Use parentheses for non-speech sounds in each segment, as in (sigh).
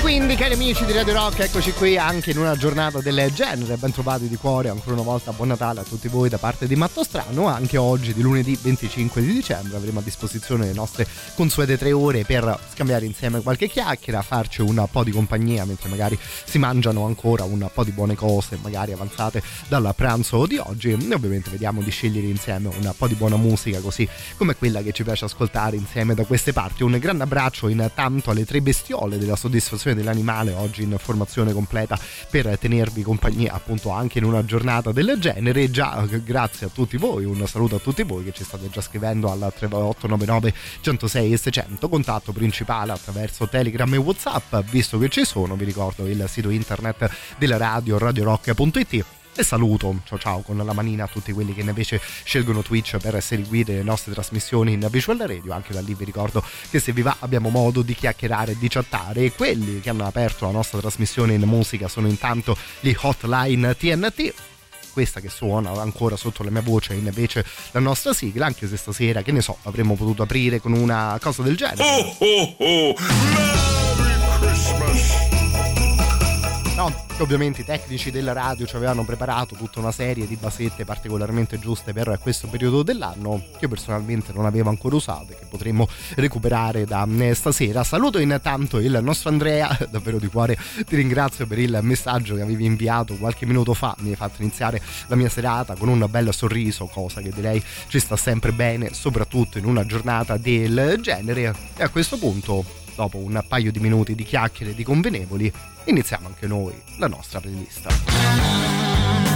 Quindi, cari amici di Radio Rock, eccoci qui anche in una giornata del genere. Ben trovati di cuore ancora una volta. Buon Natale a tutti voi da parte di Matto Strano. Anche oggi, di lunedì 25 di dicembre, avremo a disposizione le nostre consuete tre ore per scambiare insieme qualche chiacchiera, farci un po' di compagnia mentre magari si mangiano ancora un po' di buone cose, magari avanzate dal pranzo di oggi. E ovviamente vediamo di scegliere insieme un po' di buona musica, così come quella che ci piace ascoltare insieme da queste parti. Un grande abbraccio intanto alle tre bestiole della soddisfazione dell'animale oggi in formazione completa per tenervi compagnia appunto anche in una giornata del genere. Già grazie a tutti voi un saluto a tutti voi che ci state già scrivendo al 3899 106 e 600 contatto principale attraverso telegram e whatsapp visto che ci sono vi ricordo il sito internet della radio radiorock.it e saluto ciao ciao con la manina a tutti quelli che invece scelgono Twitch per seguire le nostre trasmissioni in Visual Radio anche da lì vi ricordo che se vi va abbiamo modo di chiacchierare e di chattare e quelli che hanno aperto la nostra trasmissione in musica sono intanto gli Hotline TNT questa che suona ancora sotto la mia voce invece la nostra sigla anche se stasera che ne so avremmo potuto aprire con una cosa del genere Ho ho ho! Merry Christmas! No, ovviamente i tecnici della radio ci avevano preparato tutta una serie di basette particolarmente giuste per questo periodo dell'anno che io personalmente non avevo ancora usato e che potremmo recuperare da eh, stasera. Saluto intanto il nostro Andrea, (laughs) davvero di cuore ti ringrazio per il messaggio che avevi inviato qualche minuto fa, mi hai fatto iniziare la mia serata con un bel sorriso, cosa che direi ci sta sempre bene, soprattutto in una giornata del genere. E a questo punto dopo un paio di minuti di chiacchiere di convenevoli, iniziamo anche noi la nostra playlist.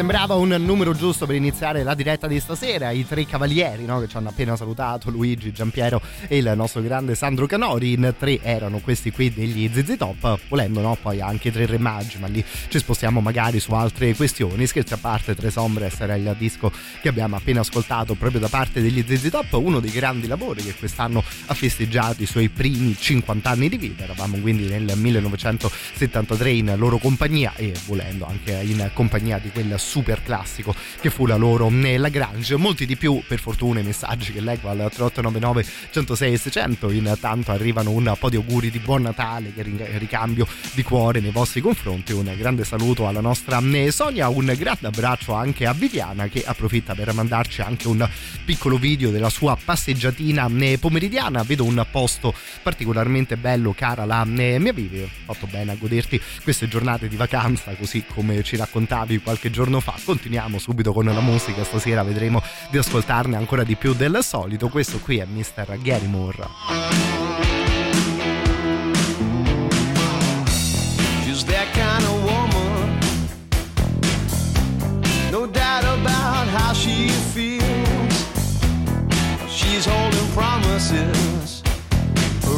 Sembrava un numero giusto per iniziare la diretta di stasera. I tre cavalieri no, che ci hanno appena salutato, Luigi, Giampiero e il nostro grande Sandro Canori. In tre erano questi qui degli ZZ Top, volendo no, poi anche tre re magi, ma lì ci spostiamo magari su altre questioni. Scherzi a parte, Tre Sombres era il disco che abbiamo appena ascoltato proprio da parte degli ZZ Top, uno dei grandi lavori che quest'anno ha festeggiato i suoi primi 50 anni di vita. Eravamo quindi nel 1973 in loro compagnia e volendo anche in compagnia di quel super classico che fu la loro nella Grange. Molti di più, per fortuna, i messaggi che leggo al 3899 106 600. Intanto arrivano un po' di auguri di buon Natale, che ricambio di cuore nei vostri confronti. Un grande saluto alla nostra eh, Sonia, un grande abbraccio anche a Viviana che approfitta per mandarci anche un piccolo video della sua passeggiatina eh, pomeridiana. Vedo un posto particolarmente bello, cara la eh, mia Vivi. Fatto bene a goderti queste giornate di vacanza, così come ci raccontavi qualche giorno fa. Continuiamo subito con la musica, stasera vedremo di ascoltarne ancora di più del solito. Questo qui è Mr. Gary Moore.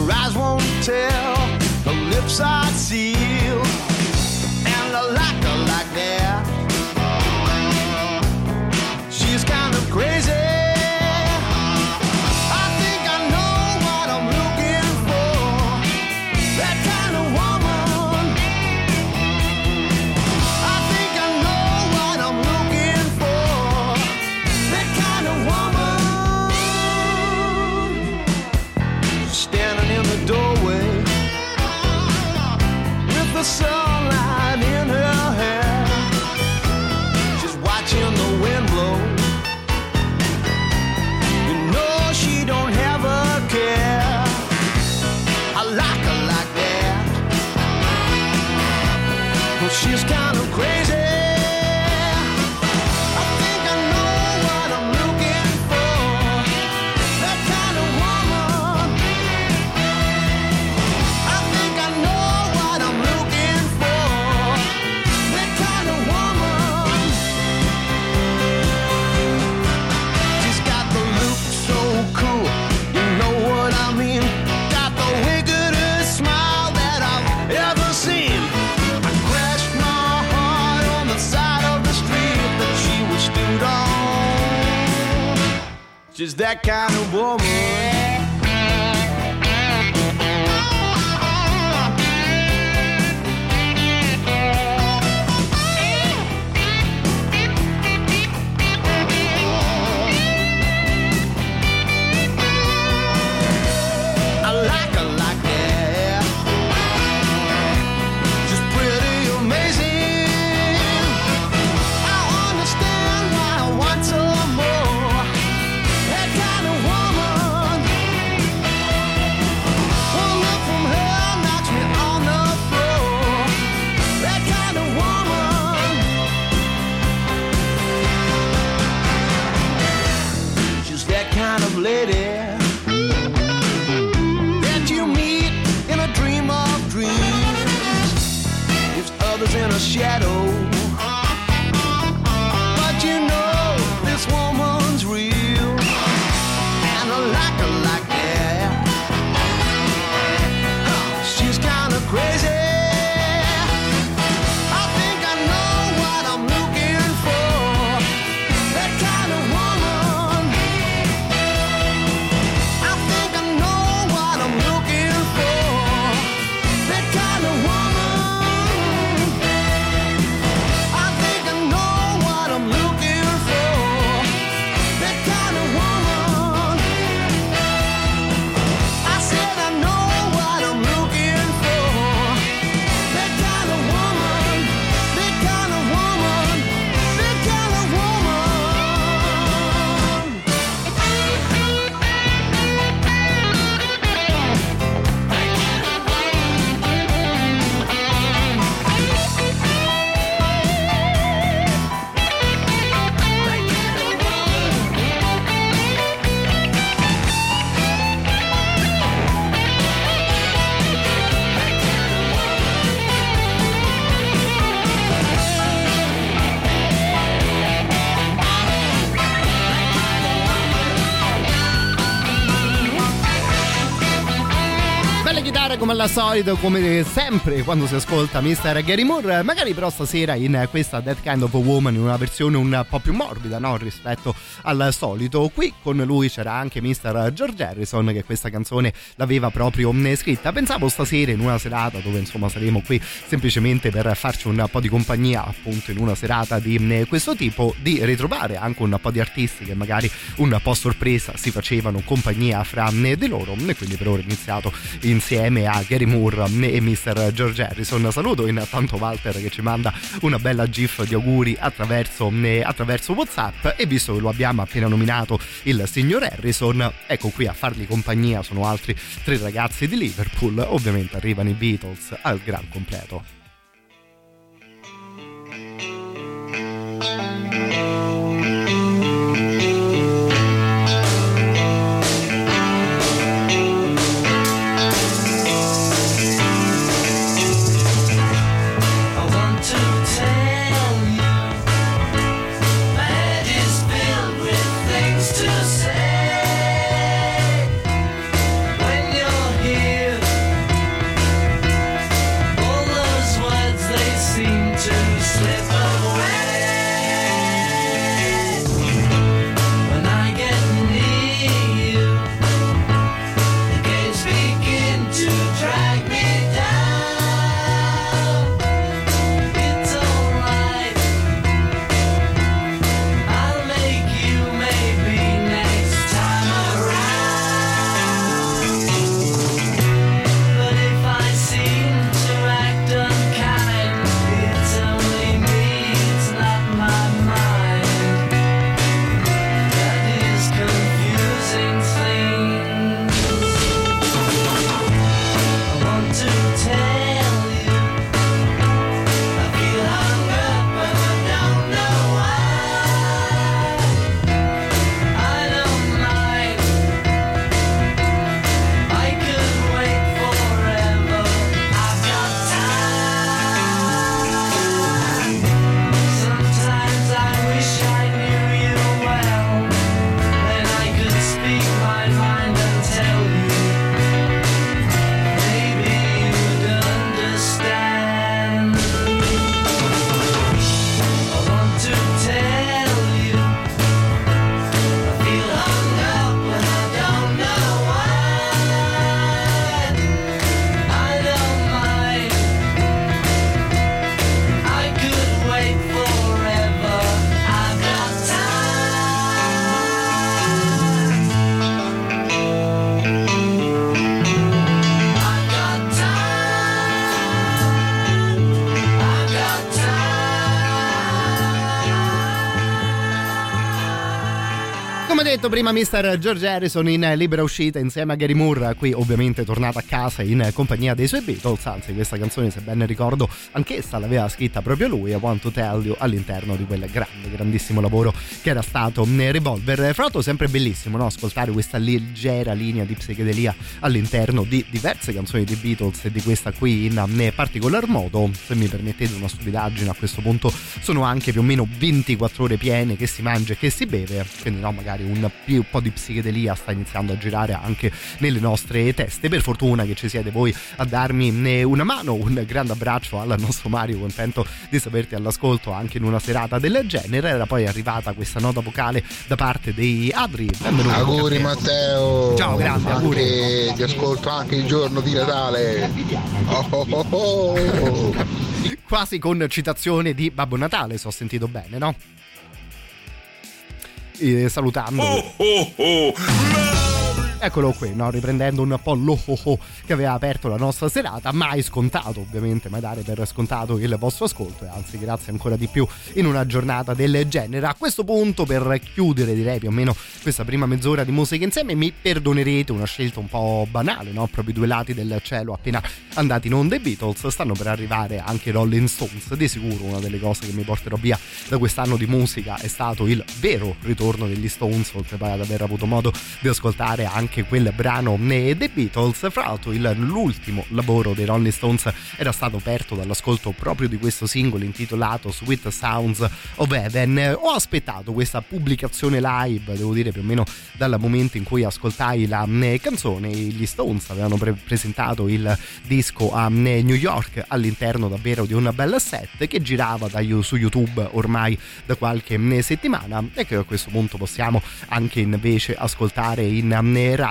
Her eyes won't tell. Her lips are sealed. And I like so She's that kind of woman. Lady that you meet in a dream of dreams. There's others in a shadow. Al solito, come sempre, quando si ascolta Mr. Gary Moore, magari però stasera in questa That Kind of Woman, in una versione un po' più morbida, no? Rispetto al solito. Qui con lui c'era anche Mr. George Harrison, che questa canzone l'aveva proprio scritta. Pensavo stasera in una serata dove insomma saremo qui semplicemente per farci un po' di compagnia, appunto, in una serata di questo tipo, di ritrovare anche un po' di artisti che magari un po' sorpresa si facevano compagnia fra di loro. E quindi per ora iniziato insieme a Gary Moore e Mr. George Harrison. Saluto intanto Walter che ci manda una bella gif di auguri attraverso, attraverso WhatsApp e visto che lo abbiamo appena nominato il signor Harrison, ecco qui a fargli compagnia sono altri tre ragazzi di Liverpool, ovviamente arrivano i Beatles al gran completo. Detto prima Mr. George Harrison in libera uscita insieme a Gary Moore, qui ovviamente tornato a casa in compagnia dei suoi Beatles, anzi questa canzone se ben ricordo anch'essa l'aveva scritta proprio lui, I Want to Tell You, all'interno di quel grande, grandissimo lavoro che era stato Revolver. Fra l'altro sempre bellissimo no? ascoltare questa leggera linea di psichedelia all'interno di diverse canzoni dei Beatles e di questa qui in particolar modo, se mi permettete una stupidaggine a questo punto sono anche più o meno 24 ore piene che si mangia e che si beve, quindi no magari un più un po' di psichedelia sta iniziando a girare anche nelle nostre teste. Per fortuna che ci siete voi a darmi una mano, un grande abbraccio al nostro Mario, contento di saperti all'ascolto anche in una serata del genere. Era poi arrivata questa nota vocale da parte dei Adri. Benvenuto. Auguri Matteo. Ciao, grande, anche, auguri. Ti ascolto anche il giorno di Natale. Oh, oh, oh, Quasi con citazione di Babbo Natale, se ho sentito bene, no? Eh, salutando. Oh, oh, oh. Eccolo qui, no? riprendendo un po' l'ohoho che aveva aperto la nostra serata, mai scontato ovviamente, mai dare per scontato il vostro ascolto e anzi grazie ancora di più in una giornata del genere. A questo punto per chiudere direi più o meno questa prima mezz'ora di musica insieme mi perdonerete una scelta un po' banale, no? proprio i due lati del cielo appena andati in onda i Beatles, stanno per arrivare anche Rolling Stones, di sicuro una delle cose che mi porterò via da quest'anno di musica è stato il vero ritorno degli Stones, oltre ad aver avuto modo di ascoltare anche anche quel brano dei Beatles. Fra l'altro l'ultimo lavoro dei Rolling Stones era stato aperto dall'ascolto proprio di questo singolo intitolato Sweet Sounds of Heaven. Ho aspettato questa pubblicazione live, devo dire più o meno dal momento in cui ascoltai la canzone. Gli Stones avevano pre- presentato il disco a New York all'interno davvero di un bel set che girava da, su YouTube ormai da qualche settimana e che a questo punto possiamo anche invece ascoltare in radio.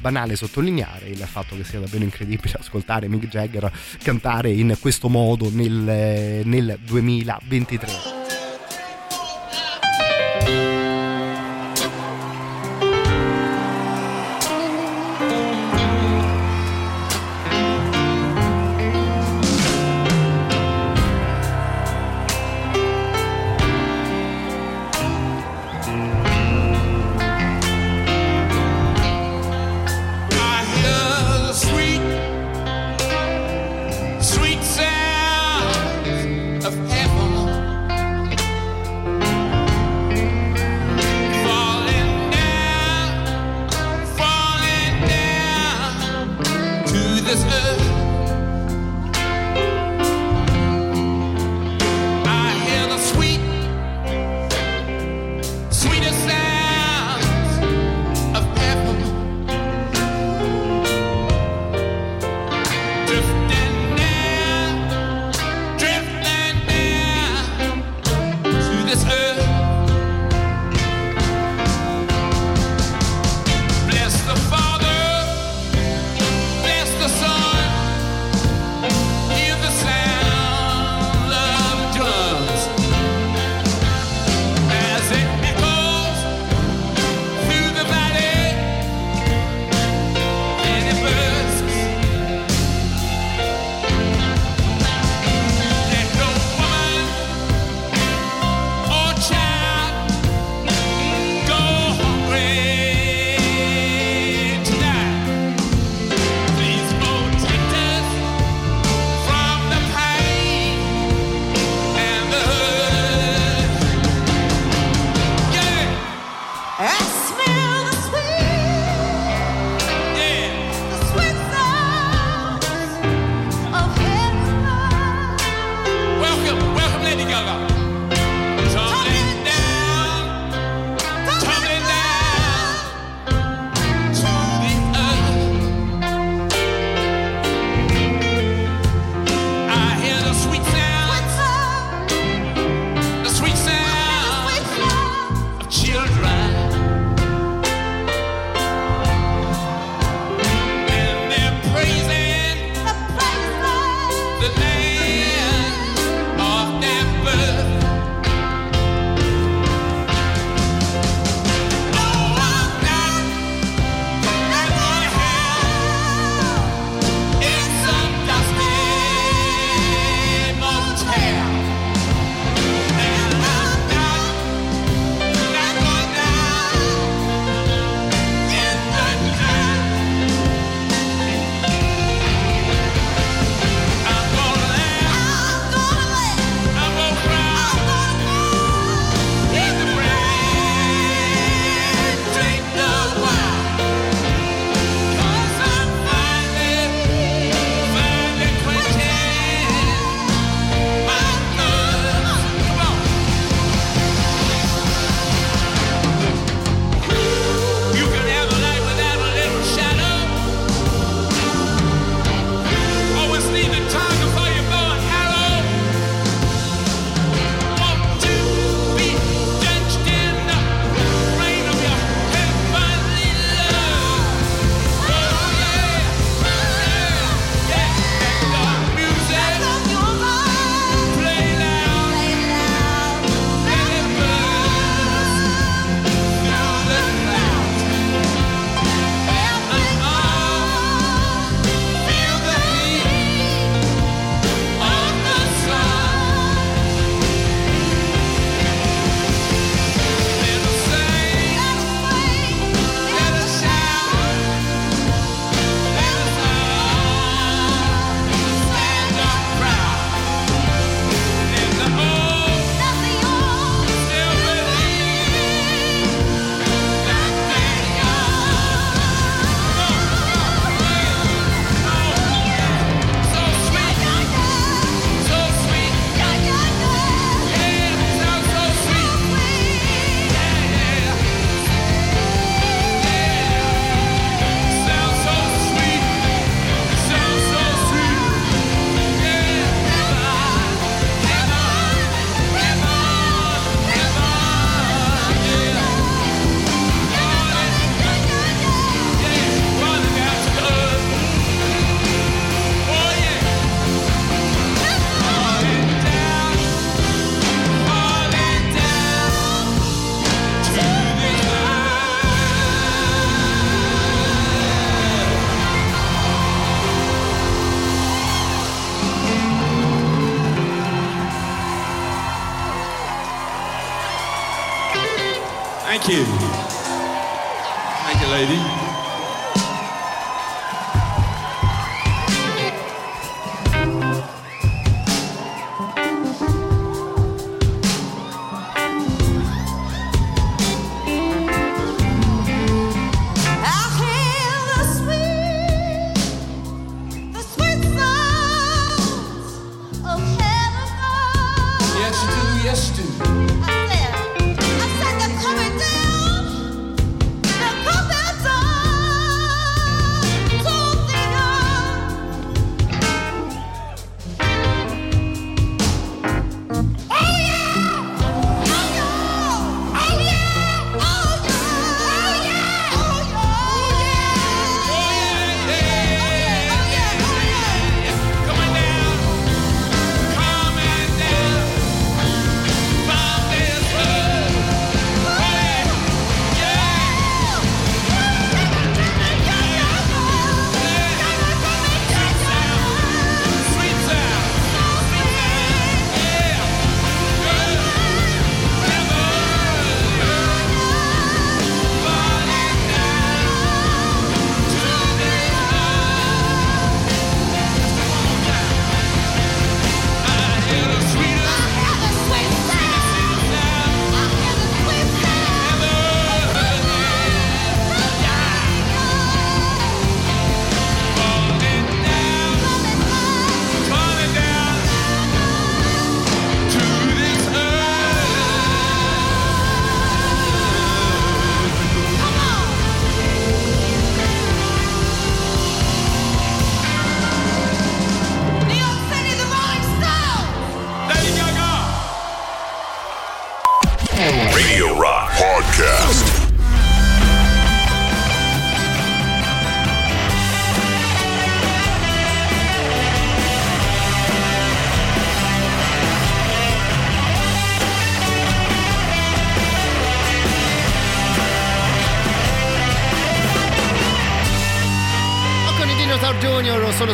Banale sottolineare il fatto che sia davvero incredibile (laughs) ascoltare Mick Jagger cantare in questo modo nel, nel 2023.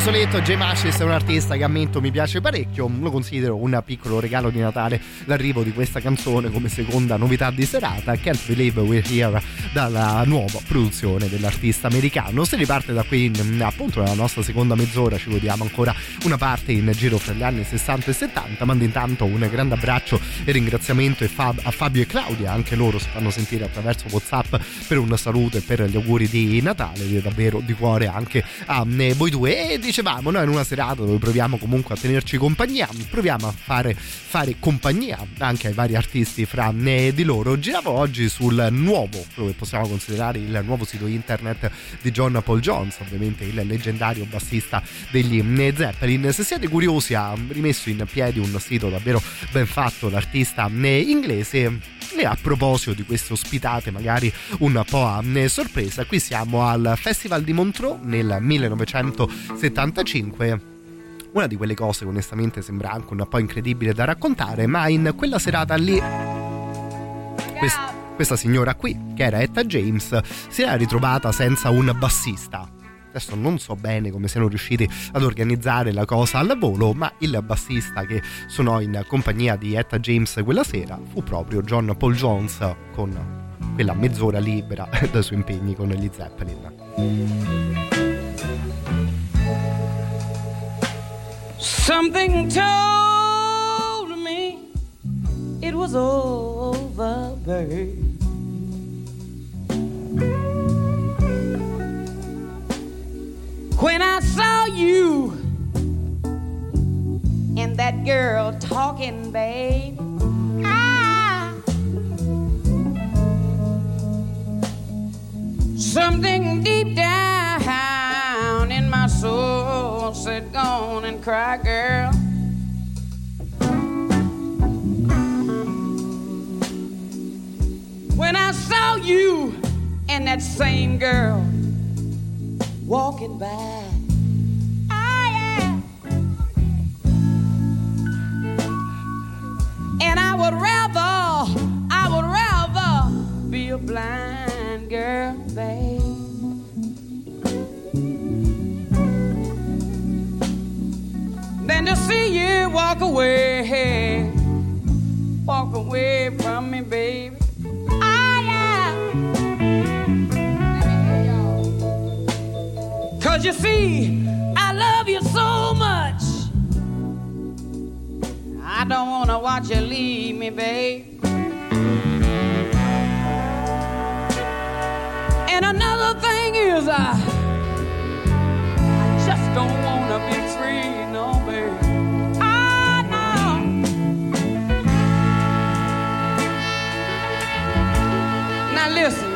Junior sono soletto, J. Machis è un artista che ammetto mi piace parecchio, lo considero un piccolo regalo di Natale l'arrivo di questa canzone come seconda novità di serata, Can't Believe We're Here dalla nuova produzione dell'artista americano. Se riparte da qui in- appunto nella nostra seconda mezz'ora ci godiamo ancora una parte in giro fra gli anni 60 e 70, mando intanto un grande abbraccio e ringraziamento a Fabio e Claudia, anche loro si fanno sentire attraverso Whatsapp per un saluto e per gli auguri di Natale, davvero di cuore anche a eh, voi due e dicevamo noi in una serata dove proviamo comunque a tenerci compagnia proviamo a fare, fare compagnia anche ai vari artisti fra eh, di loro. Giriamo oggi sul nuovo quello che possiamo considerare il nuovo sito internet di John Paul Jones ovviamente il leggendario bassista degli Zeppelin. Se siete curiosi ha rimesso in piedi un sito davvero ben fatto l'artista inglese e a proposito di queste ospitate magari un po' a eh, sorpresa qui siamo al Festival di Montreux nel 1975 una di quelle cose che onestamente sembra anche un po' incredibile da raccontare, ma in quella serata lì quest- questa signora qui, che era Etta James, si era ritrovata senza un bassista. Adesso non so bene come siano riusciti ad organizzare la cosa al volo, ma il bassista che suonò in compagnia di Etta James quella sera fu proprio John Paul Jones con quella mezz'ora libera (laughs) dai suoi impegni con gli Zeppelin. Something told me it was over, babe. When I saw you and that girl talking, babe. Ah. Something deep down in my soul said, Go on and cry, girl. When I saw you and that same girl walking by. Ah, yeah. And I would rather, I would rather be a blind girl, babe. Than to see you walk away, walk away from me, baby. Cause you see, I love you so much. I don't wanna watch you leave me, babe. And another thing is, I, just don't wanna be free, no, babe. Ah, no. Now listen.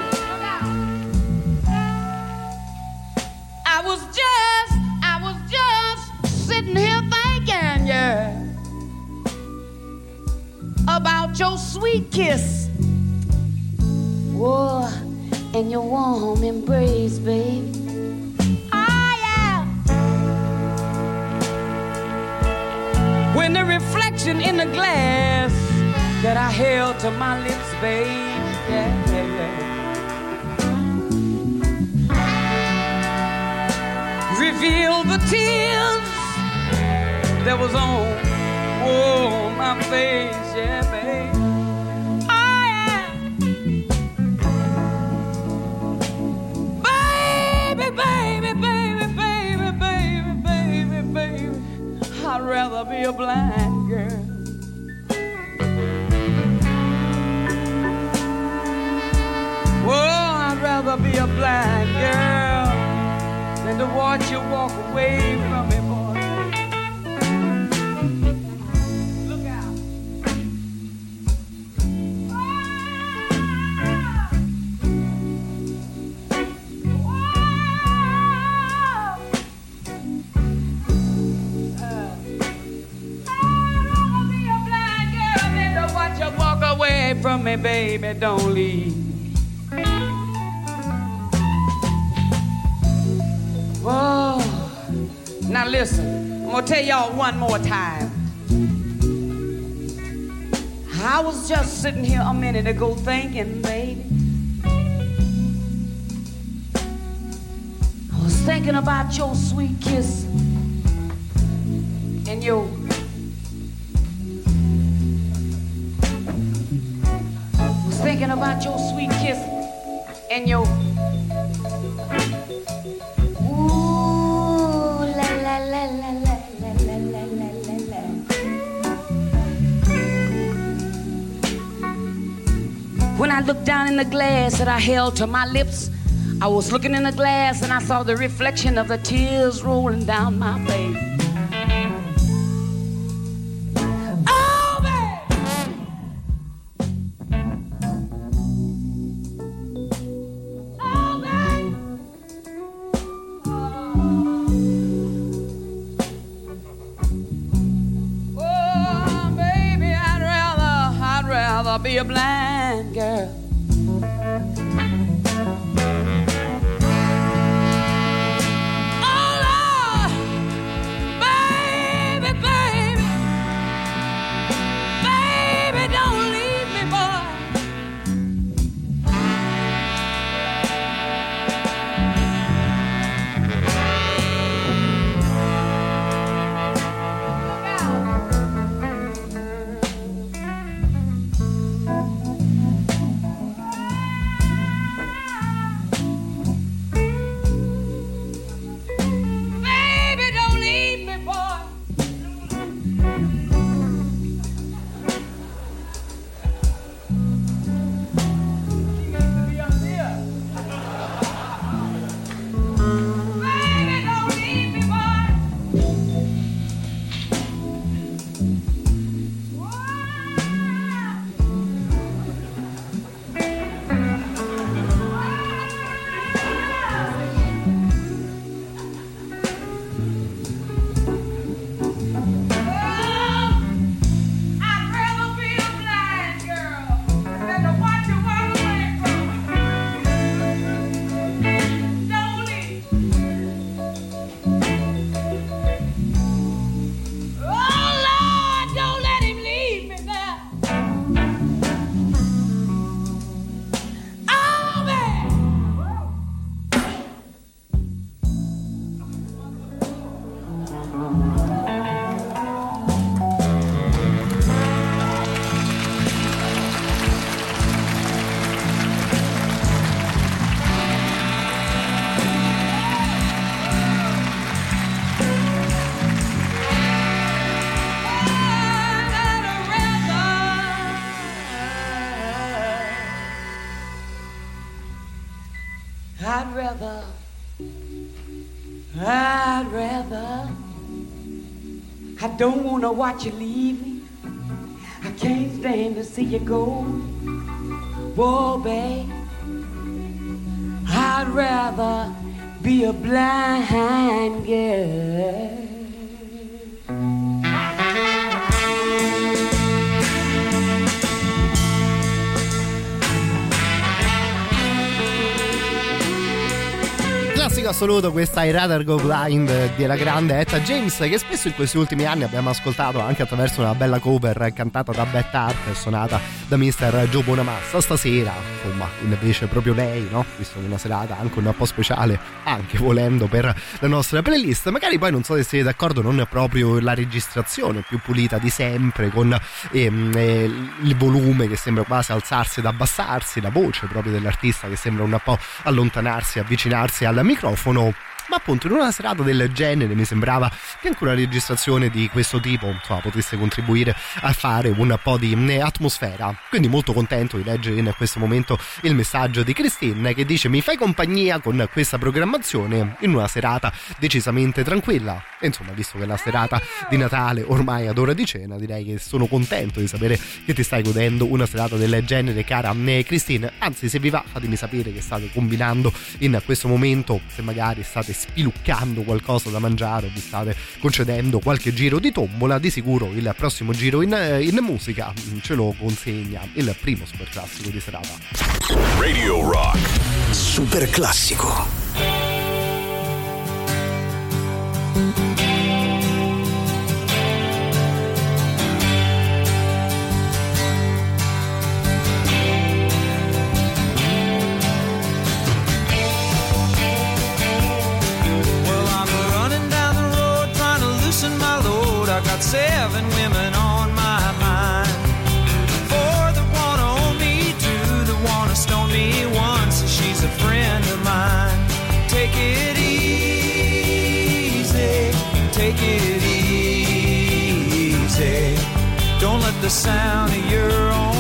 Was just, I was just sitting here thinking, yeah, about your sweet kiss. Whoa, and your warm embrace, baby. Ah, yeah. When the reflection in the glass that I held to my lips, babe, yeah, yeah, yeah. Reveal the tears that was on oh, my face, yeah, babe. Oh, yeah. Baby, baby, baby, baby, baby, baby, baby. I'd rather be a blind girl. Oh, I'd rather be a blind girl to watch you walk away from me, boy. Look out. Watch you walk away from me, baby. Don't leave. Whoa. Now listen, I'm gonna tell y'all one more time. I was just sitting here a minute ago thinking, baby. I was thinking about your sweet kiss and your. I was thinking about your sweet kiss and your. When I looked down in the glass that I held to my lips, I was looking in the glass and I saw the reflection of the tears rolling down my face. Oh, be a blind know what you assoluto questa I Rather Go Blind della grande Etta James che spesso in questi ultimi anni abbiamo ascoltato anche attraverso una bella cover cantata da Beth Hart e suonata da Mr. Joe Bonamassa stasera insomma invece proprio lei no? visto che una serata anche un po' speciale anche volendo per la nostra playlist magari poi non so se siete d'accordo non è proprio la registrazione più pulita di sempre con ehm, eh, il volume che sembra quasi alzarsi ed abbassarsi la voce proprio dell'artista che sembra un po' allontanarsi avvicinarsi al microfono telefono oh. Ma appunto in una serata del genere mi sembrava che anche una registrazione di questo tipo insomma, potesse contribuire a fare un po' di eh, atmosfera. Quindi molto contento di leggere in questo momento il messaggio di Christine che dice mi fai compagnia con questa programmazione in una serata decisamente tranquilla. E insomma visto che la serata di Natale ormai ad ora di cena direi che sono contento di sapere che ti stai godendo una serata del genere cara eh, Christine. Anzi se vi va fatemi sapere che state combinando in questo momento se magari state spiluccando qualcosa da mangiare o vi state concedendo qualche giro di tombola di sicuro il prossimo giro in, eh, in musica mm, ce lo consegna il primo super classico di serata Radio Rock. Super classico. Got seven women on my mind. Four that wanna own me, two that wanna stone me, one says she's a friend of mine. Take it easy, take it easy. Don't let the sound of your own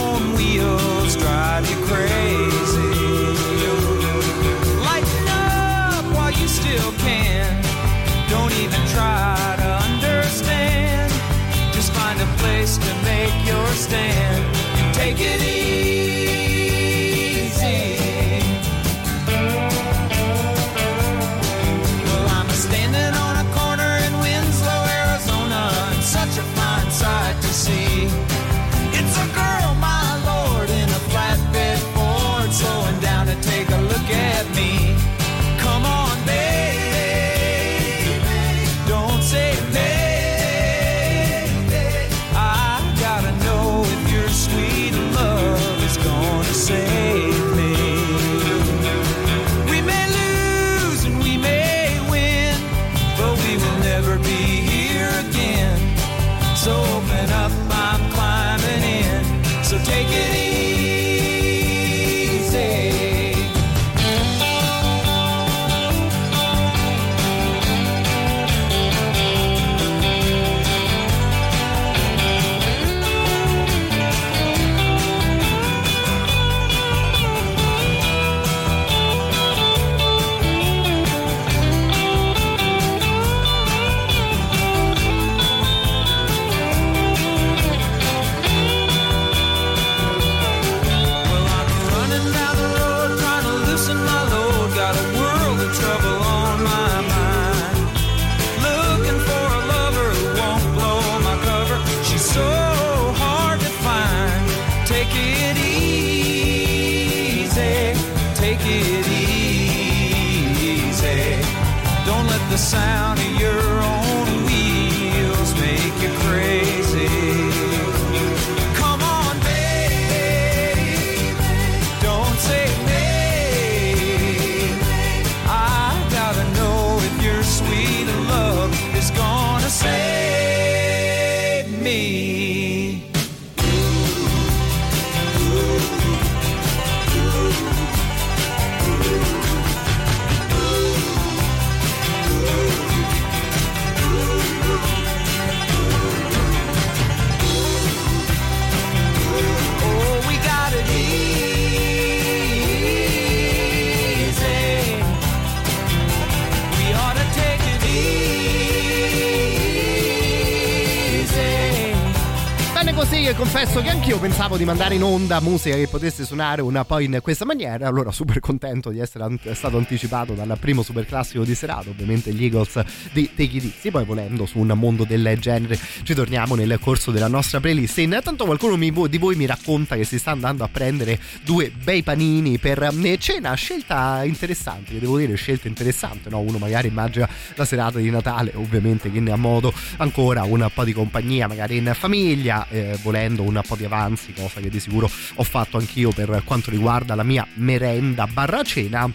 che confesso che anch'io pensavo di mandare in onda musica che potesse suonare un po' in questa maniera. Allora, super contento di essere ant- stato anticipato dal primo super classico di serata, ovviamente gli Eagles di Take It. Poi, volendo su un mondo del genere, ci torniamo nel corso della nostra playlist. Intanto, qualcuno mi- di voi mi racconta che si sta andando a prendere due bei panini per eh, cena. Scelta interessante, che devo dire, scelta interessante. No? Uno magari immagina la serata di Natale, ovviamente che ne ha modo ancora un po' di compagnia, magari in famiglia, eh, volendo un po' di avanzi, cosa che di sicuro ho fatto anch'io per quanto riguarda la mia merenda barra cena.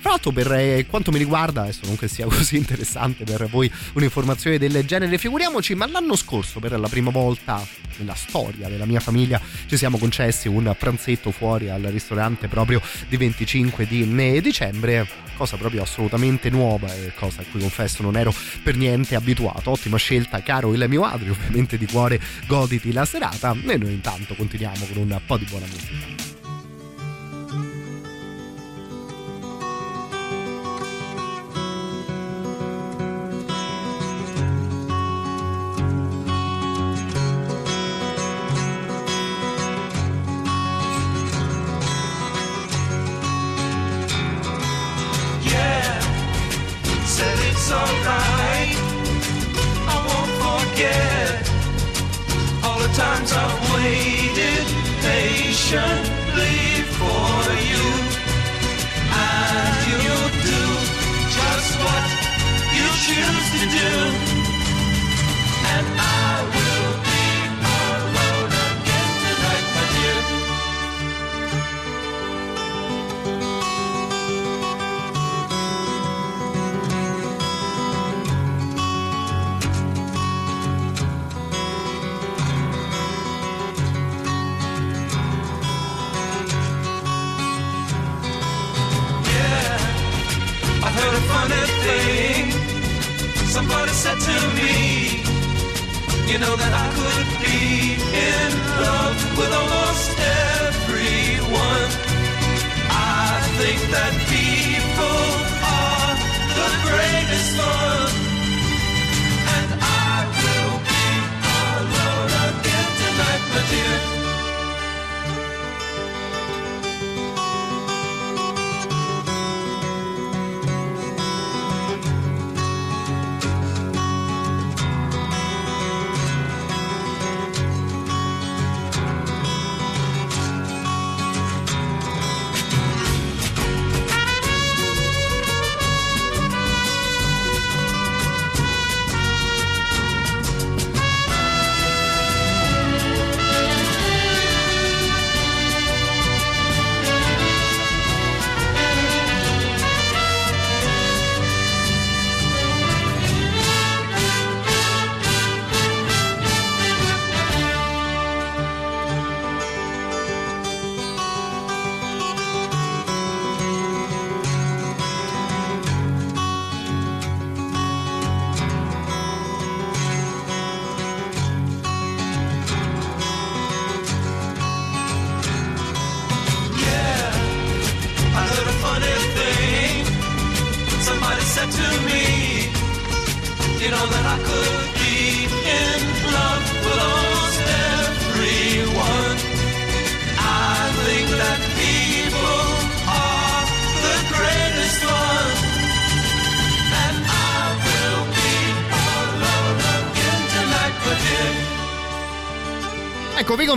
Tra l'altro per eh, quanto mi riguarda, adesso non che sia (laughs) così interessante per voi un'informazione del genere, figuriamoci, ma l'anno scorso per la prima volta nella storia della mia famiglia ci siamo concessi un pranzetto fuori al ristorante proprio di 25 di dicembre, cosa proprio assolutamente nuova e cosa a cui confesso non ero per niente abituato. Ottima scelta, caro il mio Adri, ovviamente di cuore goditi la serata e noi intanto continuiamo con un po' di buona musica.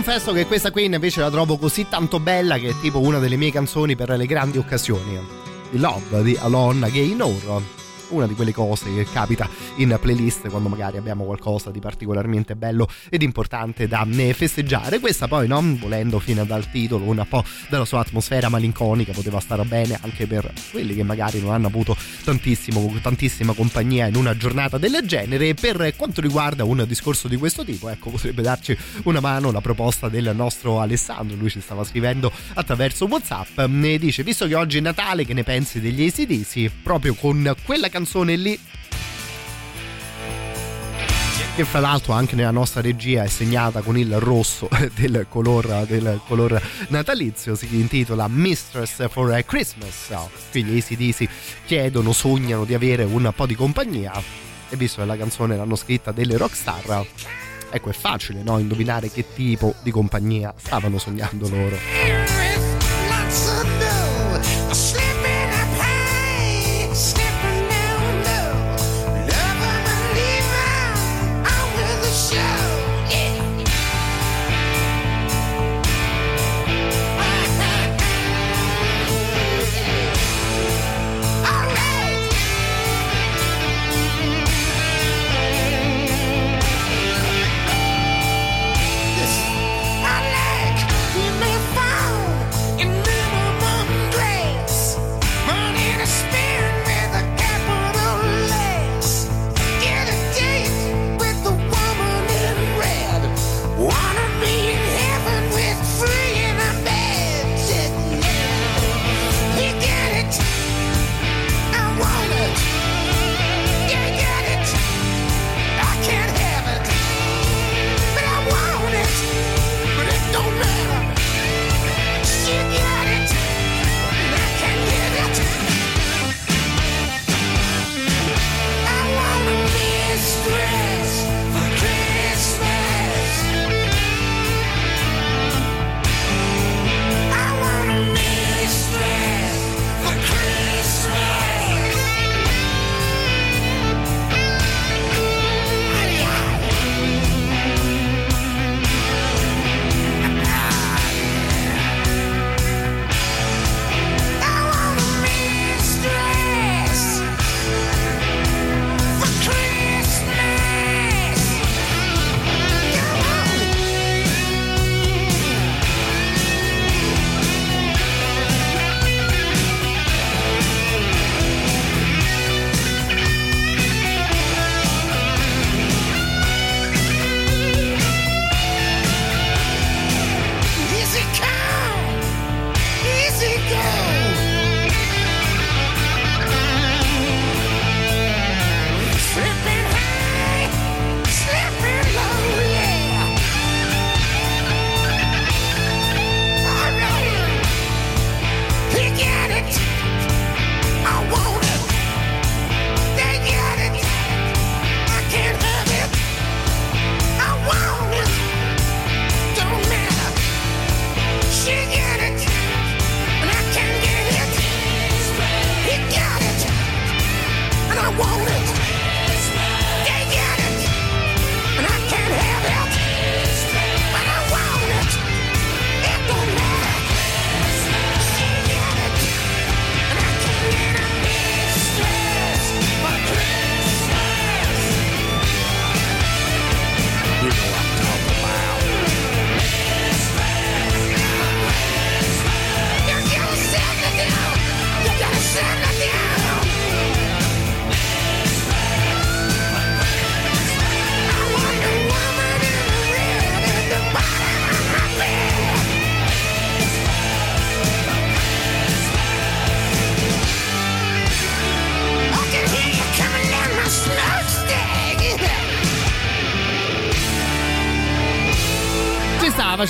Confesso che questa qui invece la trovo così tanto bella che è tipo una delle mie canzoni per le grandi occasioni. Il Love di Alon Gaynor. Una di quelle cose che capita in playlist quando magari abbiamo qualcosa di particolarmente bello ed importante da eh, festeggiare. Questa poi, no? volendo fino dal titolo, un po' dalla sua atmosfera malinconica, poteva stare bene anche per quelli che magari non hanno avuto tantissima compagnia in una giornata del genere. Per quanto riguarda un discorso di questo tipo, ecco, potrebbe darci una mano la proposta del nostro Alessandro. Lui ci stava scrivendo attraverso WhatsApp. Ne dice: Visto che oggi è Natale, che ne pensi degli ACDC? Proprio con quella canzone lì che fra l'altro anche nella nostra regia è segnata con il rosso (laughs) del color, del color natalizio, si intitola Mistress for Christmas. Quindi gli ACDC chiedono, sognano di avere un po' di compagnia e visto che la canzone l'hanno scritta delle rockstar ecco è facile no? indovinare che tipo di compagnia stavano sognando loro.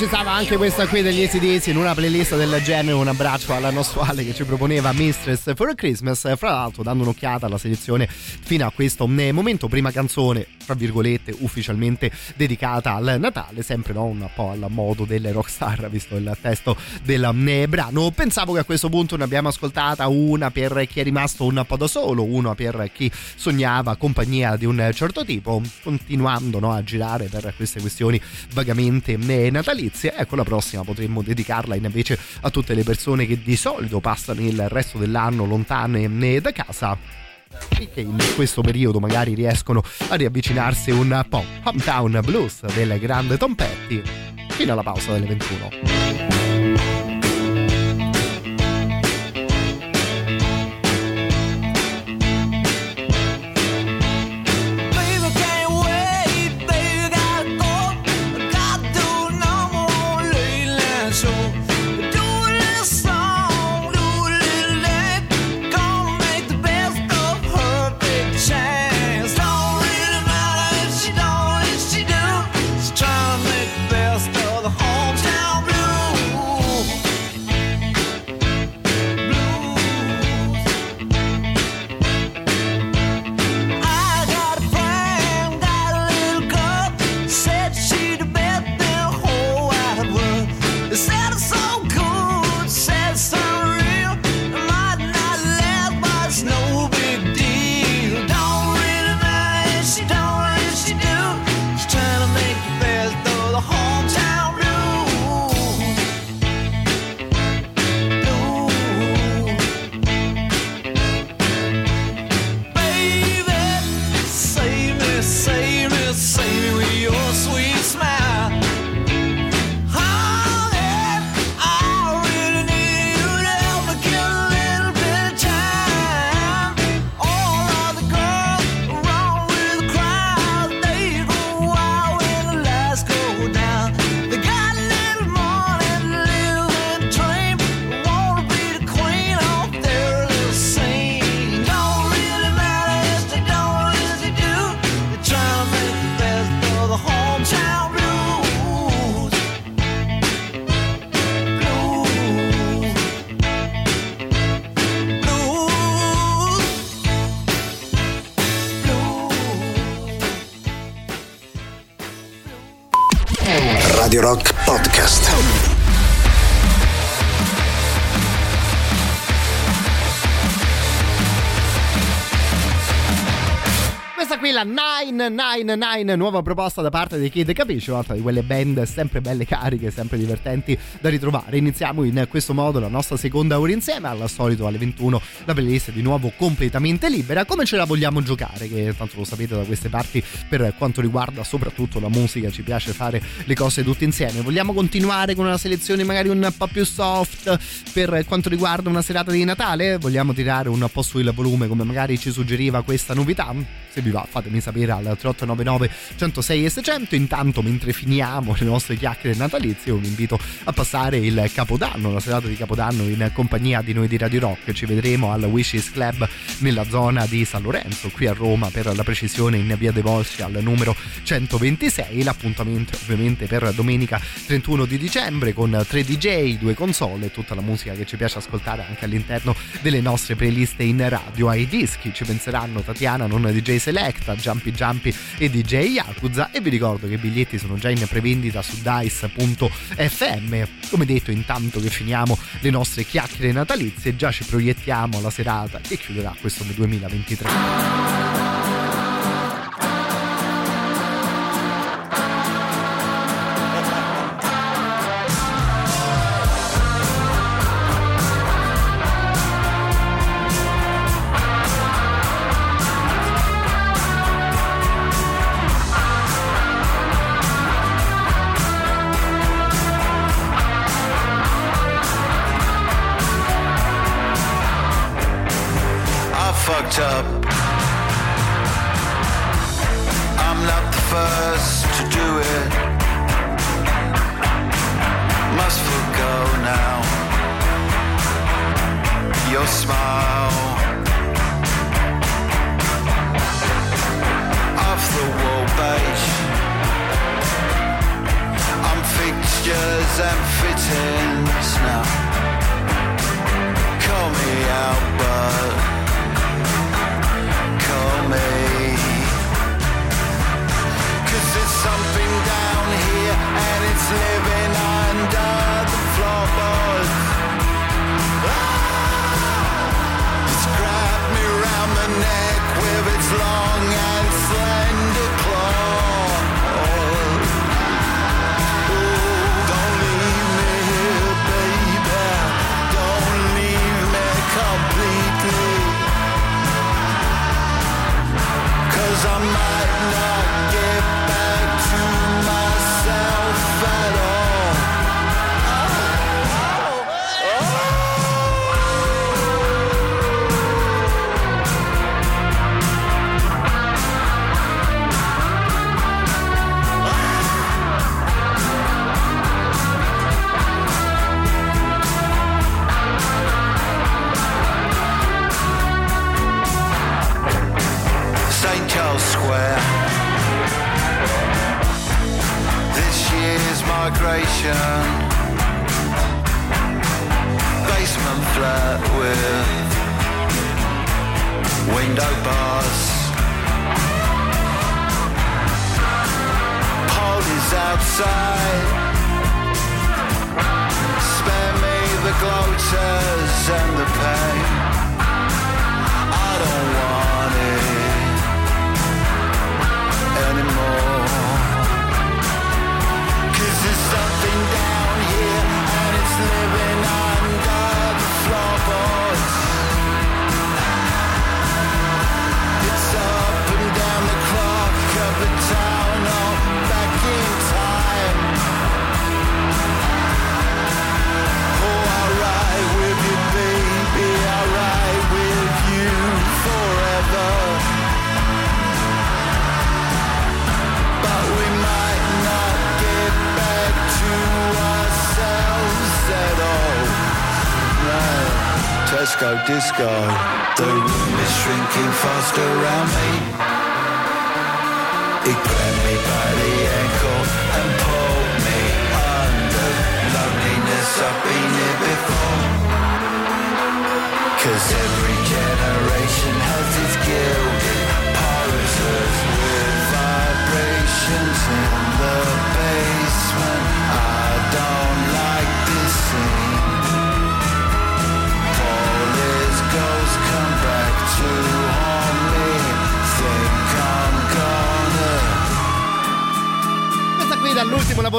Ci stava, ci stava anche questa qui degli ACDC in una playlist del genere. Un abbraccio alla Nostuale che ci proponeva Mistress for Christmas. Fra l'altro, dando un'occhiata alla selezione fino a questo eh, momento, prima canzone, tra virgolette, ufficialmente dedicata al Natale, sempre no, un po' al modo delle rockstar, visto il testo del eh, brano. Pensavo che a questo punto ne abbiamo ascoltata una per chi è rimasto un po' da solo, una per chi sognava compagnia di un certo tipo, continuando no, a girare per queste questioni vagamente eh, natalizie. La prossima potremmo dedicarla invece a tutte le persone che di solito passano il resto dell'anno lontane eh, da casa e che in questo periodo magari riescono a riavvicinarsi un po' Hometown Blues del grande Tom Petty fino alla pausa delle 21. 999, nuova proposta da parte dei Kid Capisci, un'altra di quelle band sempre belle cariche, sempre divertenti da ritrovare. Iniziamo in questo modo la nostra seconda ora insieme, al solito alle 21 la playlist è di nuovo completamente libera. Come ce la vogliamo giocare? Che tanto lo sapete da queste parti per quanto riguarda soprattutto la musica, ci piace fare le cose tutte insieme. Vogliamo continuare con una selezione magari un po' più soft per quanto riguarda una serata di Natale? Vogliamo tirare un po' sul volume come magari ci suggeriva questa novità? Se vi va fatemi sapere al 3899 106 e 600 intanto mentre finiamo le nostre chiacchiere natalizie vi invito a passare il Capodanno la serata di Capodanno in compagnia di noi di Radio Rock. Ci vedremo al Wishes Club nella zona di San Lorenzo qui a Roma per la precisione in via De Volsci al numero 126 l'appuntamento ovviamente per domenica 31 di dicembre con 3 DJ, due console e tutta la musica che ci piace ascoltare anche all'interno delle nostre playlist in radio. Ai dischi ci penseranno Tatiana non DJ Selecta, Jumpy Jumpy e DJ Yakuza. E vi ricordo che i biglietti sono già in prevendita su dice.fm come detto intanto che finiamo le nostre chiacchiere natalizie già ci proiettiamo alla serata che chiuderà questo 2023 Disco. The room is shrinking fast around me. It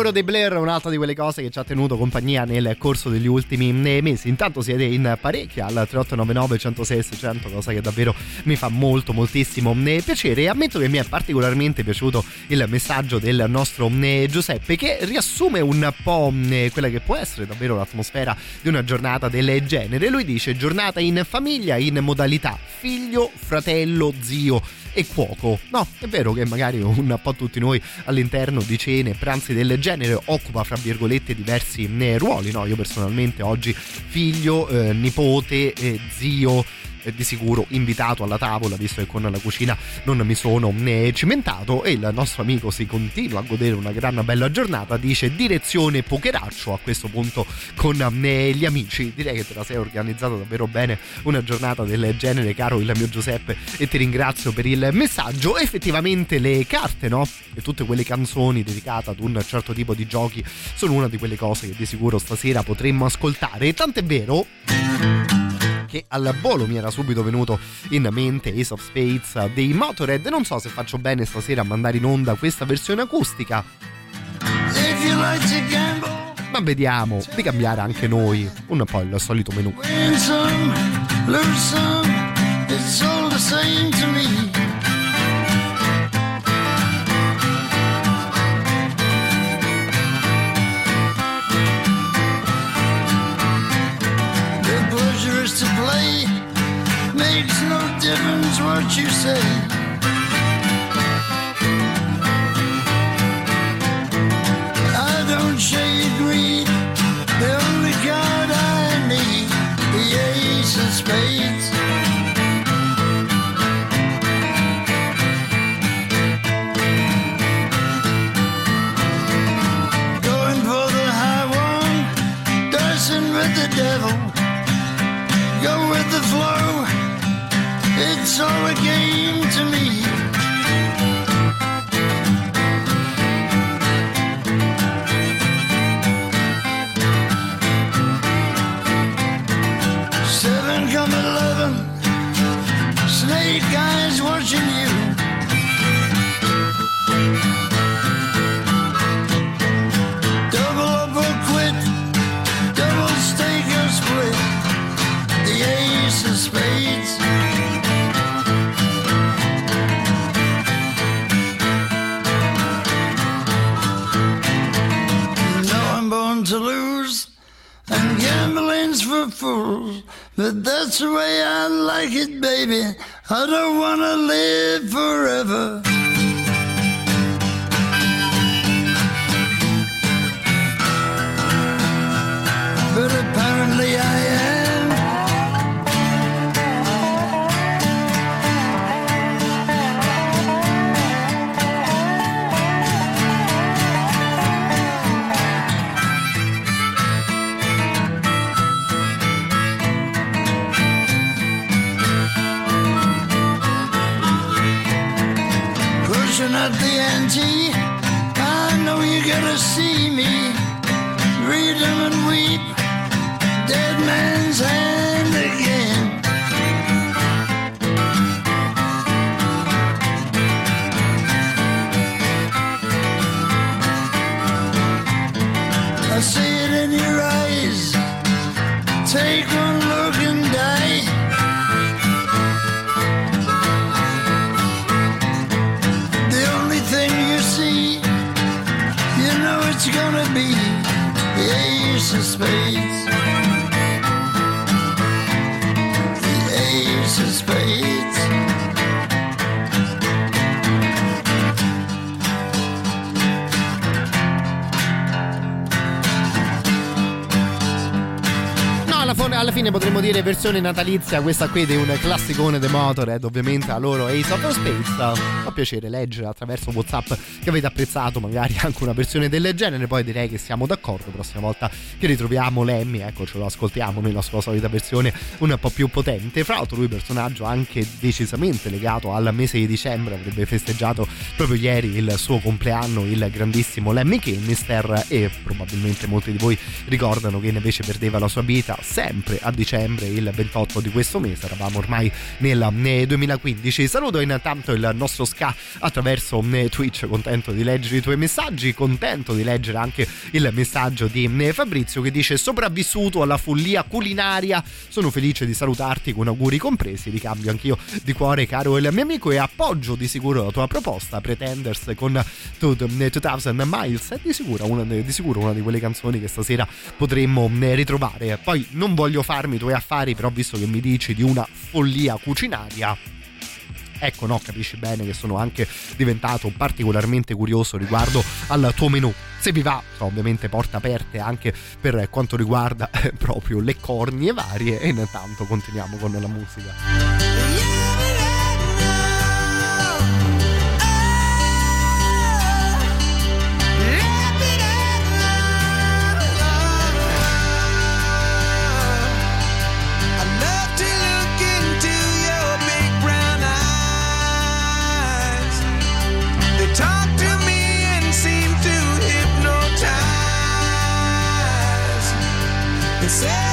lavoro dei Blair è un'altra di quelle cose che ci ha tenuto compagnia nel corso degli ultimi eh, mesi. Intanto siete in parecchi al 3899 106 600, cosa che davvero mi fa molto moltissimo eh, piacere e ammetto che mi è particolarmente piaciuto il messaggio del nostro eh, Giuseppe che riassume un po' eh, quella che può essere davvero l'atmosfera di una giornata del genere. Lui dice giornata in famiglia in modalità figlio, fratello, zio e cuoco. No, è vero che magari un po' tutti noi all'interno di cene, pranzi del genere occupa fra virgolette diversi ruoli, no? Io personalmente oggi figlio, eh, nipote, eh, zio di sicuro invitato alla tavola visto che con la cucina non mi sono né cimentato. E il nostro amico si continua a godere una gran bella giornata dice direzione pokeraccio a questo punto con eh, gli amici. Direi che te la sei organizzata davvero bene una giornata del genere caro il mio Giuseppe e ti ringrazio per il messaggio. Effettivamente le carte no? E tutte quelle canzoni dedicate ad un certo tipo di giochi sono una di quelle cose che di sicuro stasera potremmo ascoltare. Tant'è vero che al volo mi era subito venuto in mente Ace of Spades dei Motorhead. Non so se faccio bene stasera a mandare in onda questa versione acustica, ma vediamo di cambiare anche noi un po' il solito menù. win some, lose some, it's all the same to me. Makes no difference what you say. But that's the way I like it, baby. I don't wanna live forever. But apparently I at the ante. I know you gotta see me. Read 'em and weep. Dead man's hand ace alla fine potremmo dire versione natalizia questa qui di un classicone The Motorhead ovviamente a loro Ace of Space fa piacere leggere attraverso Whatsapp che avete apprezzato magari anche una versione del genere poi direi che siamo d'accordo prossima volta che ritroviamo Lemmy ecco ce lo ascoltiamo nella sua solita versione un po' più potente. Fra l'altro lui personaggio anche decisamente legato al mese di dicembre avrebbe festeggiato proprio ieri il suo compleanno il grandissimo Lemmy Kinnister e probabilmente molti di voi ricordano che invece perdeva la sua vita sempre a dicembre il 28 di questo mese eravamo ormai nel 2015 saluto intanto il nostro ska attraverso Twitch contento di leggere i tuoi messaggi contento di leggere anche il messaggio di Fabrizio che dice sopravvissuto alla follia culinaria. Sono felice di salutarti con auguri compresi li cambio anch'io di cuore caro il mio amico e appoggio di sicuro la tua proposta Pretenders con 2000 Miles. È di sicuro una, di sicuro una di quelle canzoni che stasera potremmo ritrovare. Poi non voglio farmi i tuoi affari però visto che mi dici di una follia cucinaria ecco no capisci bene che sono anche diventato particolarmente curioso riguardo al tuo menù. Se vi va ovviamente porte aperte anche per quanto riguarda eh, proprio le cornie varie e intanto continuiamo con la musica. I say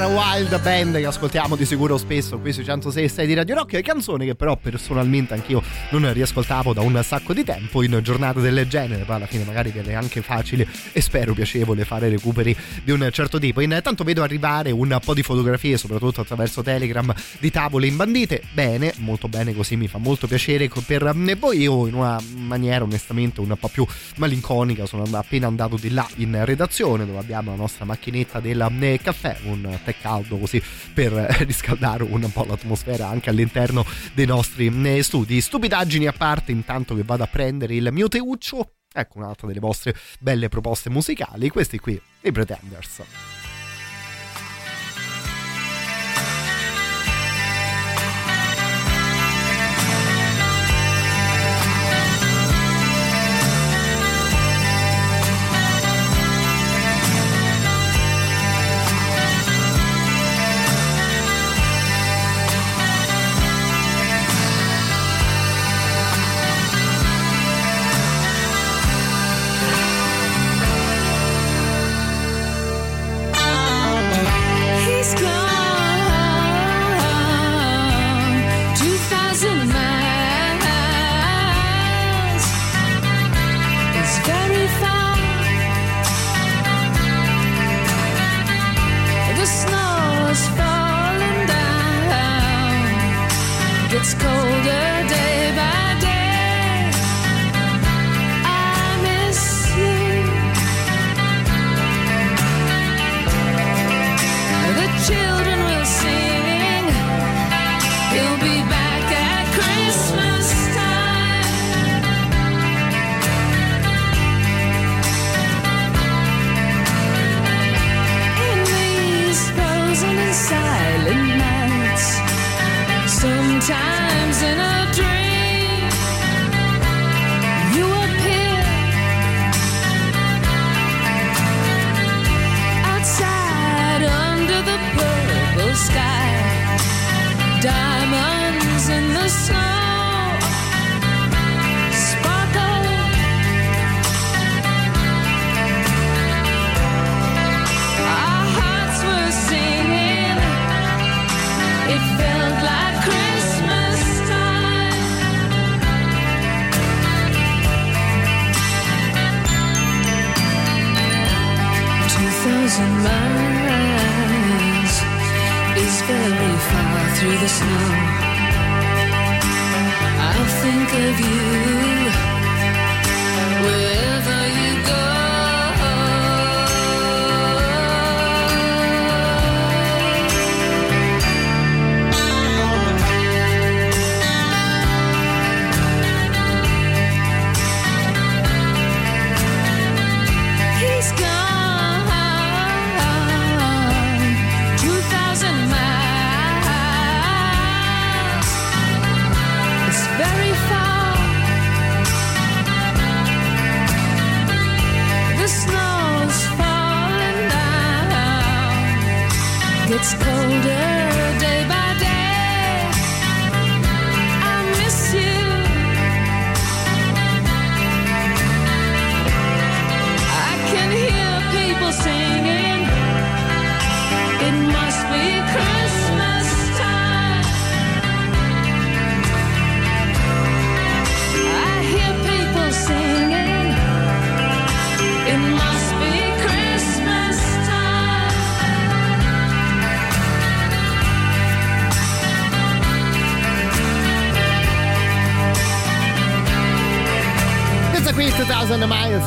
A Wild Band che ascoltiamo di sicuro spesso qui sui 106 di Radio Rock. Canzone che però personalmente anch'io non riascoltavo da un sacco di tempo in giornate del genere poi alla fine magari viene anche facile e spero piacevole fare recuperi di un certo tipo. Intanto vedo arrivare un po' di fotografie soprattutto attraverso Telegram di tavole imbandite. Bene molto bene così mi fa molto piacere. Per voi io in una maniera onestamente un po' più malinconica sono appena andato di là in redazione dove abbiamo la nostra macchinetta del caffè un tè caldo così per riscaldare un po' l'atmosfera anche all'interno dei nostri studi stupidaggini a parte intanto che vado a prendere il mio teuccio. Ecco un'altra delle vostre belle proposte musicali questi qui i Pretenders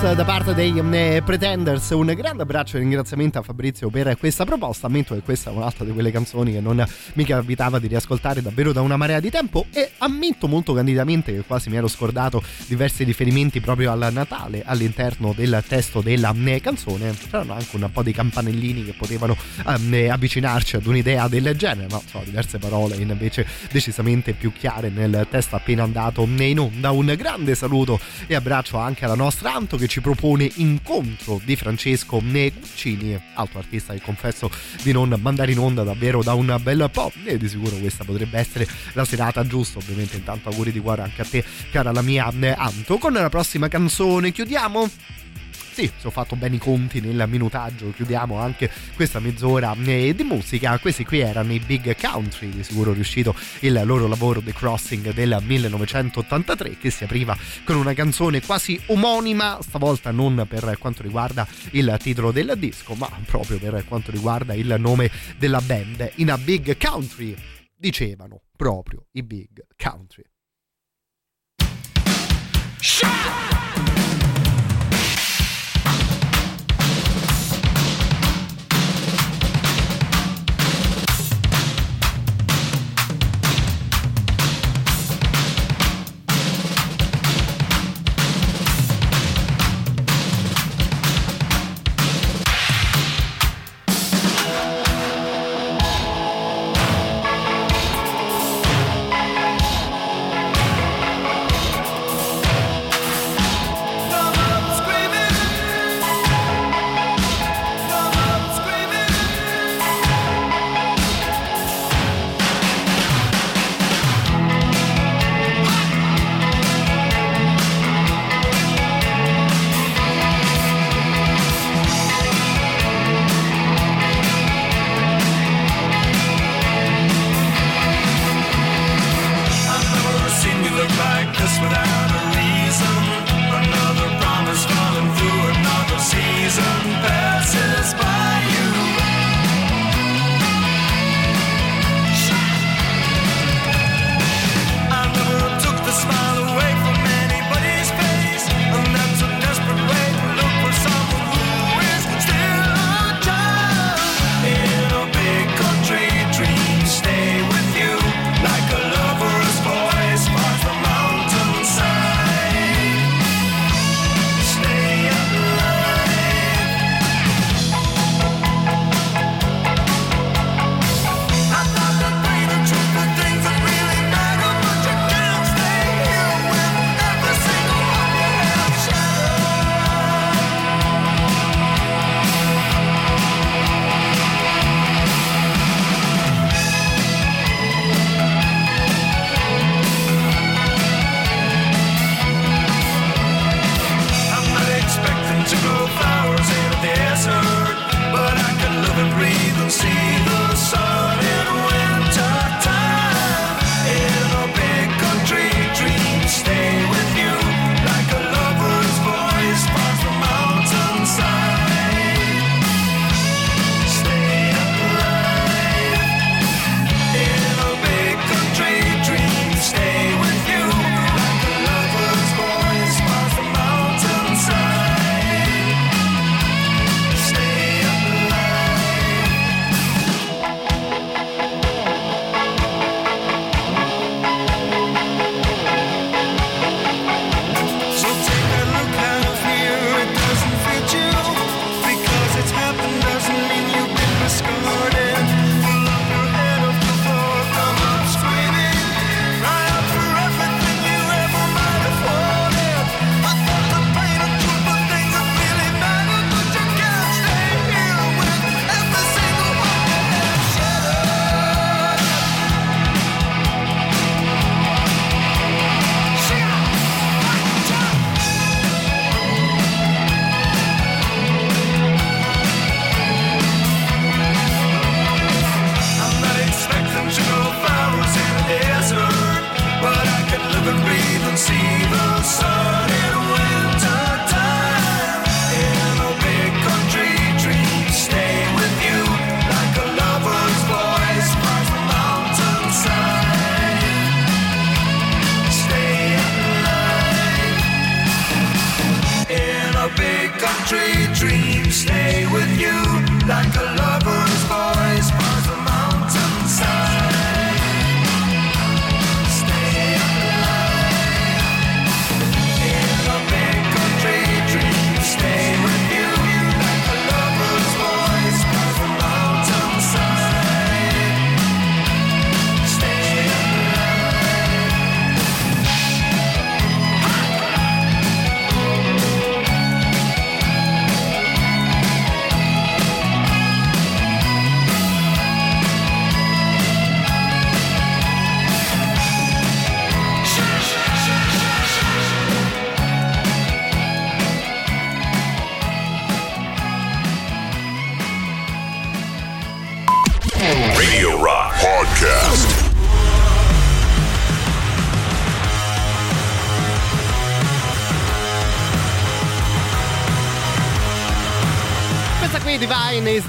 2000 Miles parte dei eh, Pretenders, un grande abbraccio e ringraziamento a Fabrizio per questa proposta, ammetto che questa è un'altra di quelle canzoni che non mi capitava di riascoltare davvero da una marea di tempo. E ammetto molto candidamente che quasi mi ero scordato diversi riferimenti proprio al Natale all'interno del testo della eh, canzone, c'erano anche un po' di campanellini che potevano eh, avvicinarci ad un'idea del genere, ma so, diverse parole invece decisamente più chiare nel testo appena andato in onda. Un grande saluto e abbraccio anche alla nostra Anto che ci propone Incontro di Francesco Guccini, altro artista che confesso di non mandare in onda davvero da un bel po' e di sicuro questa potrebbe essere la serata giusta. Ovviamente intanto auguri di cuore anche a te cara la mia Anto. Con la prossima canzone chiudiamo sì, se ho fatto bene i conti nel minutaggio, chiudiamo anche questa mezz'ora eh, di musica. Questi qui erano i Big Country, di sicuro riuscito il loro lavoro The Crossing del 1983 che si apriva con una canzone quasi omonima, stavolta non per quanto riguarda il titolo del disco, ma proprio per quanto riguarda il nome della band. In a Big Country dicevano proprio i Big Country. Shut up!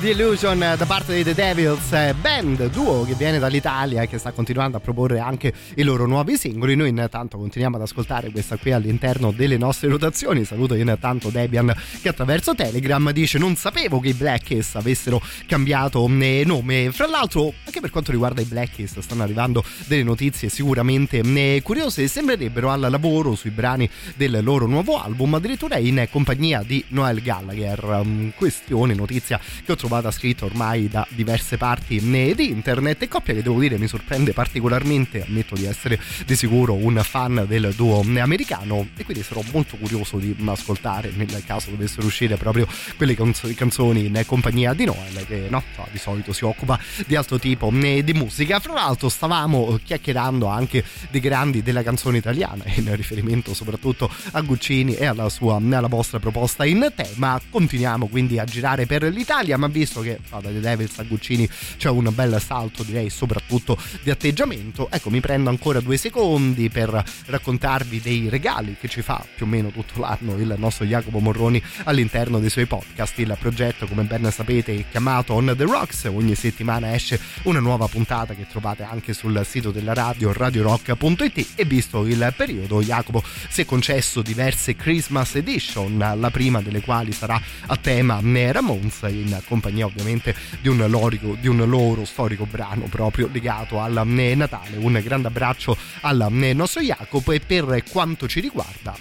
The Illusion da parte dei The Devils, eh, band duo che viene dall'Italia e che sta continuando a proporre anche i loro nuovi singoli. Noi intanto continuiamo ad ascoltare questa qui all'interno delle nostre rotazioni. Saluto intanto Debian che attraverso Telegram dice non sapevo che i Black Kiss avessero cambiato eh, nome. Fra l'altro per quanto riguarda i Black Kiss stanno arrivando delle notizie sicuramente eh, curiose. Sembrerebbero al lavoro sui brani del loro nuovo album, addirittura in compagnia di Noel Gallagher. Um, questione, notizia che ho trovato scritta ormai da diverse parti eh, di internet e coppia che devo dire mi sorprende particolarmente. Ammetto di essere di sicuro un fan del duo americano e quindi sarò molto curioso di ascoltare nel caso dovessero uscire proprio quelle canzo- canzoni in compagnia di Noel che no, di solito si occupa di altro tipo di musica. Fra l'altro stavamo chiacchierando anche dei grandi della canzone italiana in riferimento soprattutto a Guccini e alla sua alla vostra proposta in tema. Continuiamo quindi a girare per l'Italia, ma visto che da The Devils a Guccini c'è un bel salto, direi soprattutto di atteggiamento, ecco mi prendo ancora due secondi per raccontarvi dei regali che ci fa più o meno tutto l'anno il nostro Jacopo Morroni all'interno dei suoi podcast. Il progetto, come ben sapete, è chiamato On The Rocks. Ogni settimana esce una nuova puntata che trovate anche sul sito della radio radiorock.it e visto il periodo Jacopo si è concesso diverse Christmas Edition, la prima delle quali sarà a tema Ramones in compagnia ovviamente di un, lorico, di un loro storico brano proprio legato al Natale. Un grande abbraccio al nostro Jacopo e per quanto ci riguarda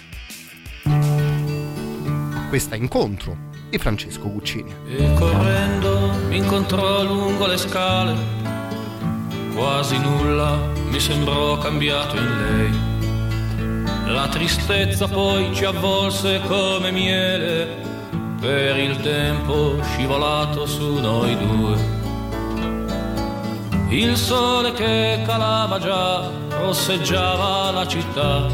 questo incontro di Francesco Guccini. E correndo mi incontrò lungo le scale, quasi nulla mi sembrò cambiato in lei. La tristezza poi ci avvolse come miele, per il tempo scivolato su noi due. Il sole che calava già rosseggiava la città,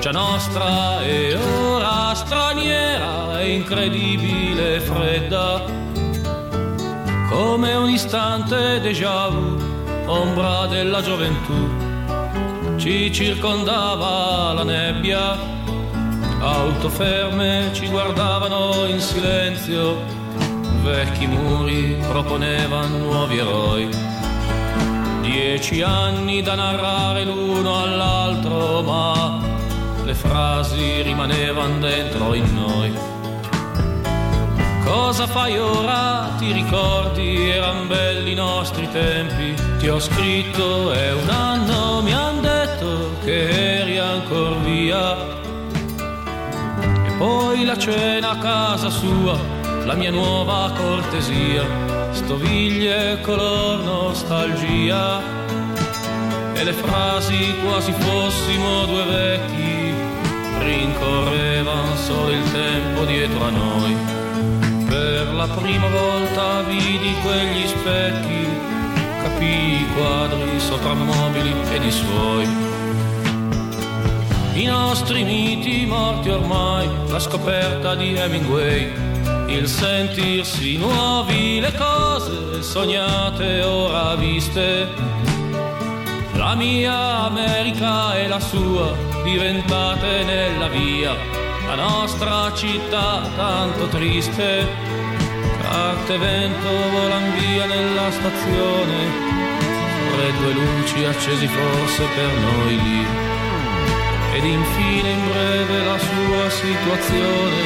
già nostra e ora straniera e incredibile fredda, come un istante déjà vu, ombra della gioventù, ci circondava la nebbia, auto ferme ci guardavano in silenzio, vecchi muri proponevano nuovi eroi. Dieci anni da narrare l'uno all'altro, ma le frasi rimanevano dentro in noi. Cosa fai ora? Ti ricordi? Eran belli i nostri tempi. Ti ho scritto, è un anno, mi han detto che eri ancora via. E poi la cena a casa sua, la mia nuova cortesia, stoviglie color nostalgia. E le frasi quasi fossimo due vecchi, rincorrevan solo il tempo dietro a noi. Per la prima volta vidi quegli specchi, capii i quadri soprammobili ed i suoi. I nostri miti morti ormai, la scoperta di Hemingway, il sentirsi nuovi, le cose sognate ora viste. La mia America e la sua diventate nella via, la nostra città tanto triste. Carte e vento volan via nella stazione, freddo e luci accesi forse per noi lì. Ed infine in breve la sua situazione,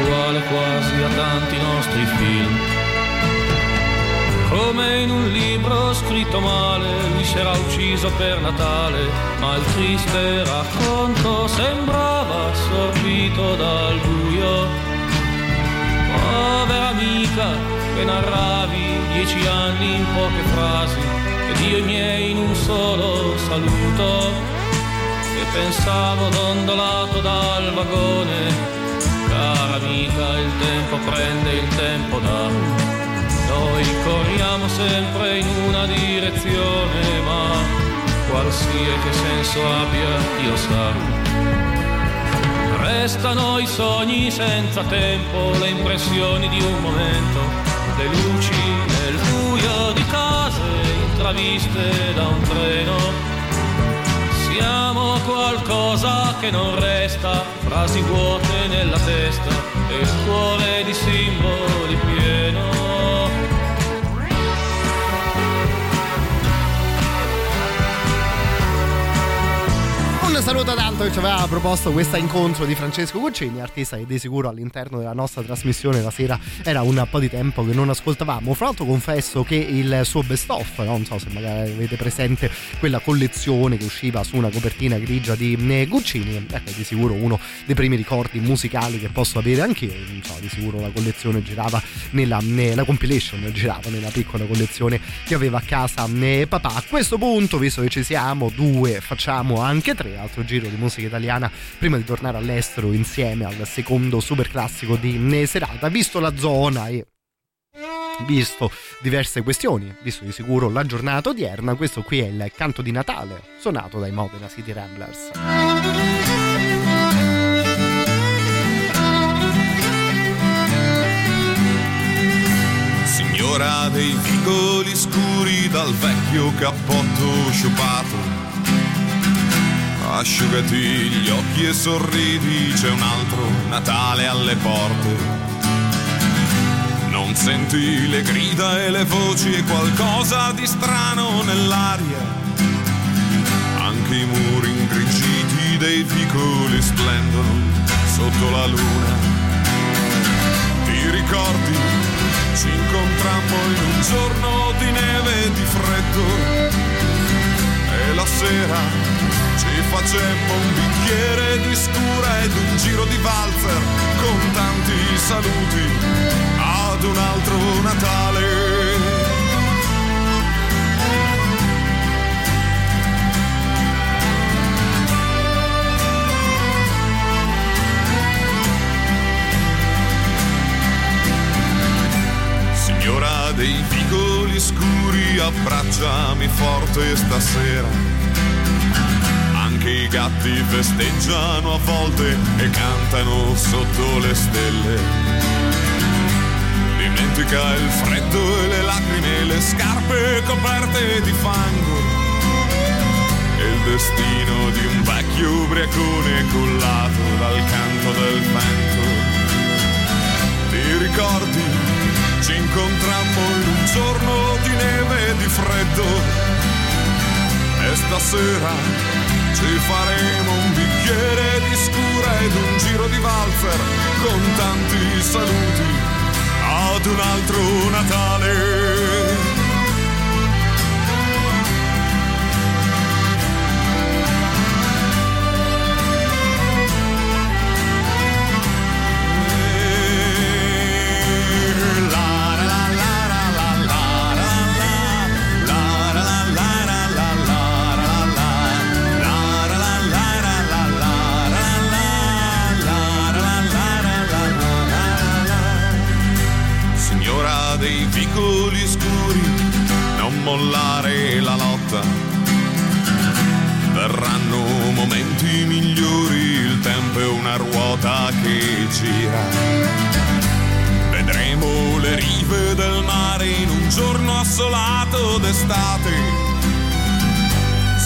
uguale quasi a tanti nostri film. Come in un libro scritto male, lui era ucciso per Natale, ma il triste racconto sembrava assorbito dal buio. Povera amica che narravi dieci anni in poche frasi, ed io i miei in un solo saluto, e pensavo dondolato dal vagone. Cara amica, il tempo prende, il tempo dà. Noi corriamo sempre in una direzione, ma qualsiasi senso abbia, Dio sa. Restano i sogni senza tempo, le impressioni di un momento, le luci nel buio di case intraviste da un treno. Siamo qualcosa che non resta, frasi vuote nella testa e il cuore di simboli Saluto ad Alto che ci aveva proposto questo incontro di Francesco Guccini, artista che di sicuro all'interno della nostra trasmissione la sera era un po' di tempo che non ascoltavamo. Fra l'altro confesso che il suo best of, no? non so se magari avete presente quella collezione che usciva su una copertina grigia di eh, Guccini, ecco di sicuro uno dei primi ricordi musicali che posso avere anche io, non so, di sicuro la collezione girava nella, nella compilation, girava nella piccola collezione che aveva a casa eh, papà. A questo punto, visto che ci siamo, due, facciamo anche tre, altro giro di musica italiana prima di tornare all'estero insieme al secondo super classico di eh, serata, visto la zona e visto diverse questioni, visto di sicuro la giornata odierna, questo qui è il canto di Natale suonato dai Modena City Ramblers. Signora dei vicoli scuri dal vecchio cappotto sciupato Asciugati gli occhi e sorridi, c'è un altro Natale alle porte non senti le grida e le voci e qualcosa di strano nell'aria. Anche i muri ingrigiti dei vicoli splendono sotto la luna. Ti ricordi? Ci incontrammo in un giorno di neve e di freddo. E la sera ci facemmo un bicchiere di scura ed un giro di valzer con tanti saluti ad un altro Natale. Signora dei vicoli scuri, abbracciami forte stasera. Anche i gatti festeggiano a volte e cantano sotto le stelle dimentica il freddo e le lacrime, le scarpe coperte di fango e il destino di un vecchio ubriacone cullato dal canto del vento. Ti ricordi? Ci incontrammo in un giorno di neve e di freddo e stasera ci faremo un bicchiere di scura ed un giro di valzer con tanti saluti ad un altro Natale. Vicoli scuri, non mollare la lotta. Verranno momenti migliori, il tempo è una ruota che gira. Vedremo le rive del mare in un giorno assolato d'estate.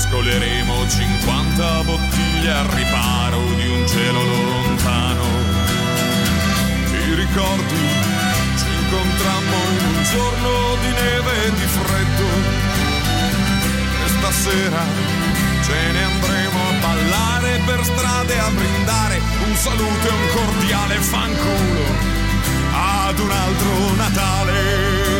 Scoleremo 50 bottiglie al riparo di un cielo lontano. Ti ricordi? Incontrammo in un giorno di neve e di freddo. E stasera ce ne andremo a ballare per strade a brindare un saluto e un cordiale fanculo ad un altro Natale.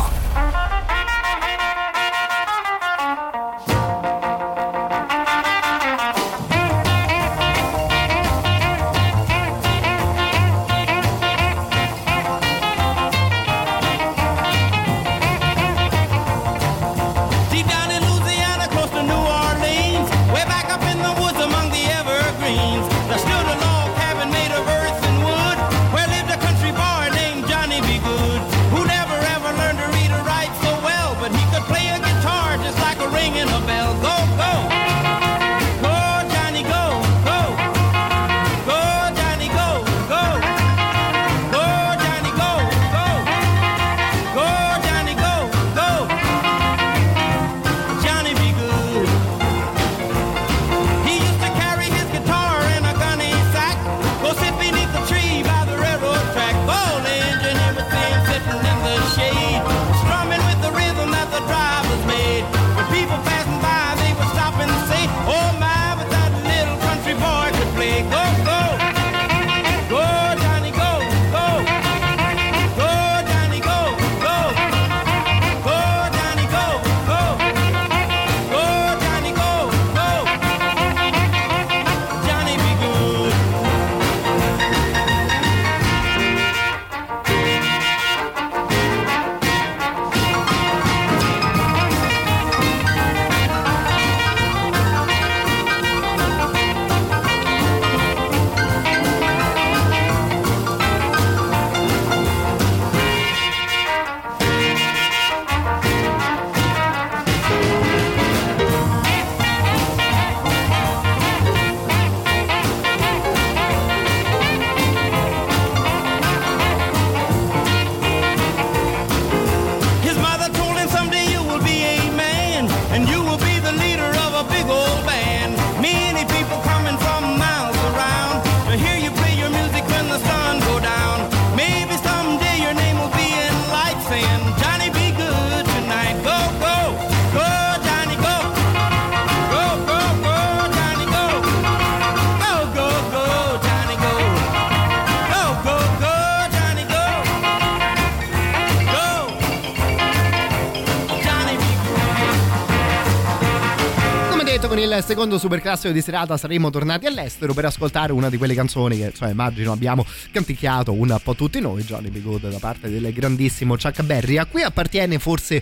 Il secondo super classico di serata saremo tornati all'estero per ascoltare una di quelle canzoni che insomma, immagino abbiamo canticchiato un po' tutti noi, Johnny B. Da parte del grandissimo Chuck Berry. A cui appartiene forse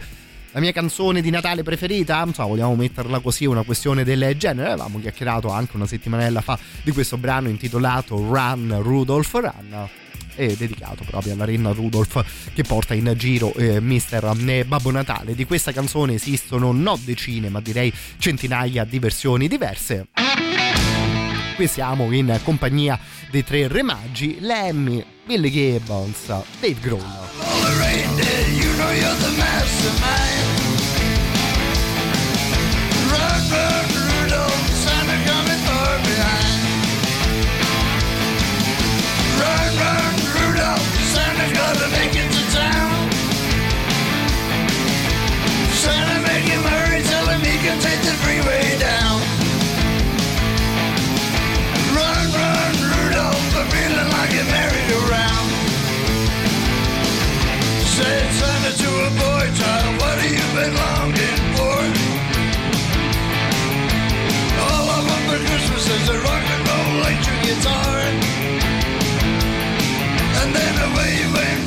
la mia canzone di Natale preferita, so, vogliamo metterla così, una questione del genere. Avevamo chiacchierato anche una settimanella fa di questo brano intitolato Run Rudolph Run e dedicato proprio alla renna Rudolph che porta in giro eh, Mister eh, Babbo Natale. Di questa canzone esistono non decine, ma direi centinaia di versioni diverse. Qui siamo in compagnia dei tre re magi, Lemmy, Billy Gibbons, Dave Grohl. Run, run, Rudolph, Santa's gotta make it Santa, make him hurry, tell him he can take the freeway down. Run, run, Rudolph, I'm feeling like a merry-go-round. Said Santa to a boy child, what have you been longing for? All I want for Christmas is a rock and roll electric guitar. And then away went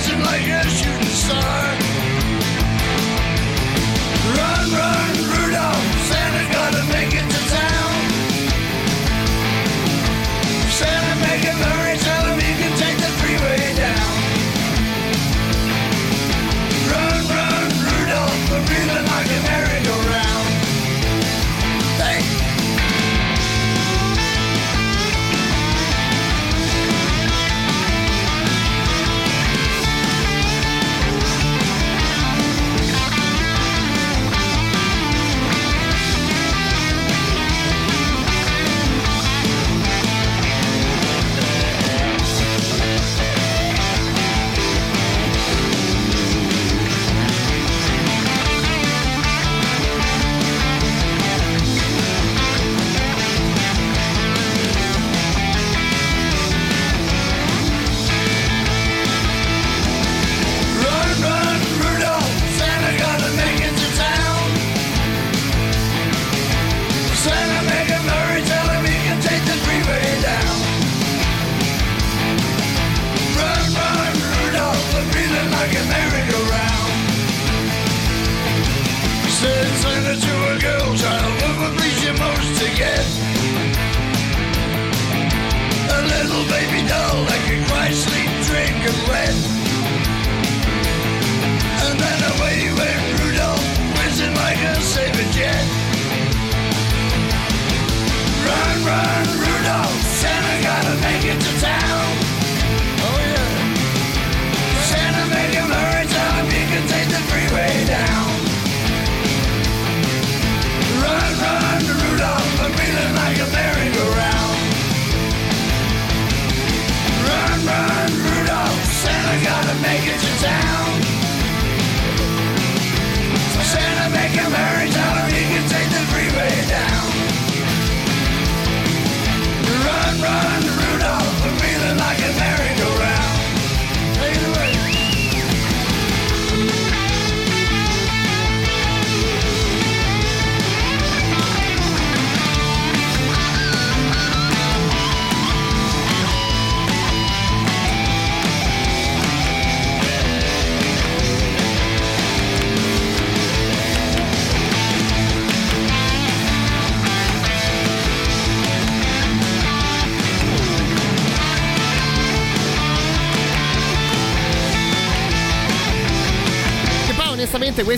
Whizzing like a shooting star. Run, run,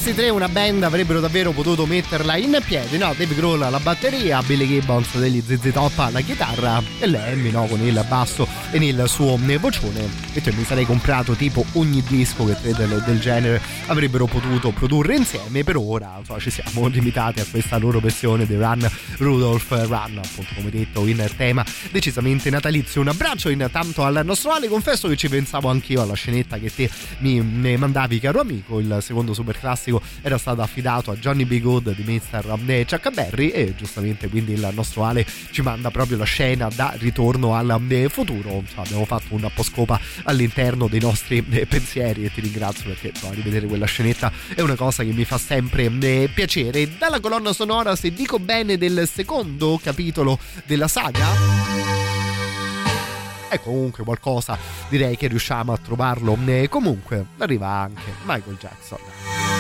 questi tre una band avrebbero davvero potuto metterla in piedi, no? Dave Grohl alla batteria, Billy Gibbons degli ZZ Top alla chitarra e Lemmy no? con il basso e nel suo vocione e cioè mi sarei comprato tipo ogni disco che tre del, del genere avrebbero potuto produrre insieme per ora insomma, ci siamo (laughs) limitati a questa loro versione di Run Rudolph Run appunto come detto in tema decisamente natalizio un abbraccio intanto al nostro Ale confesso che ci pensavo anch'io alla scenetta che te mi mandavi caro amico il secondo super classico era stato affidato a Johnny B. Good di Mr. Eh, Chuck Berry e giustamente quindi il nostro Ale ci manda proprio la scena da ritorno al eh, futuro insomma, abbiamo fatto una poscopa all'interno dei nostri eh, pensieri e ti ringrazio perché insomma, rivedere quella scenetta è una cosa che mi fa sempre eh, piacere. Dalla colonna sonora, se dico bene, del secondo capitolo della saga è comunque qualcosa direi che riusciamo a trovarlo. Eh, comunque arriva anche Michael Jackson.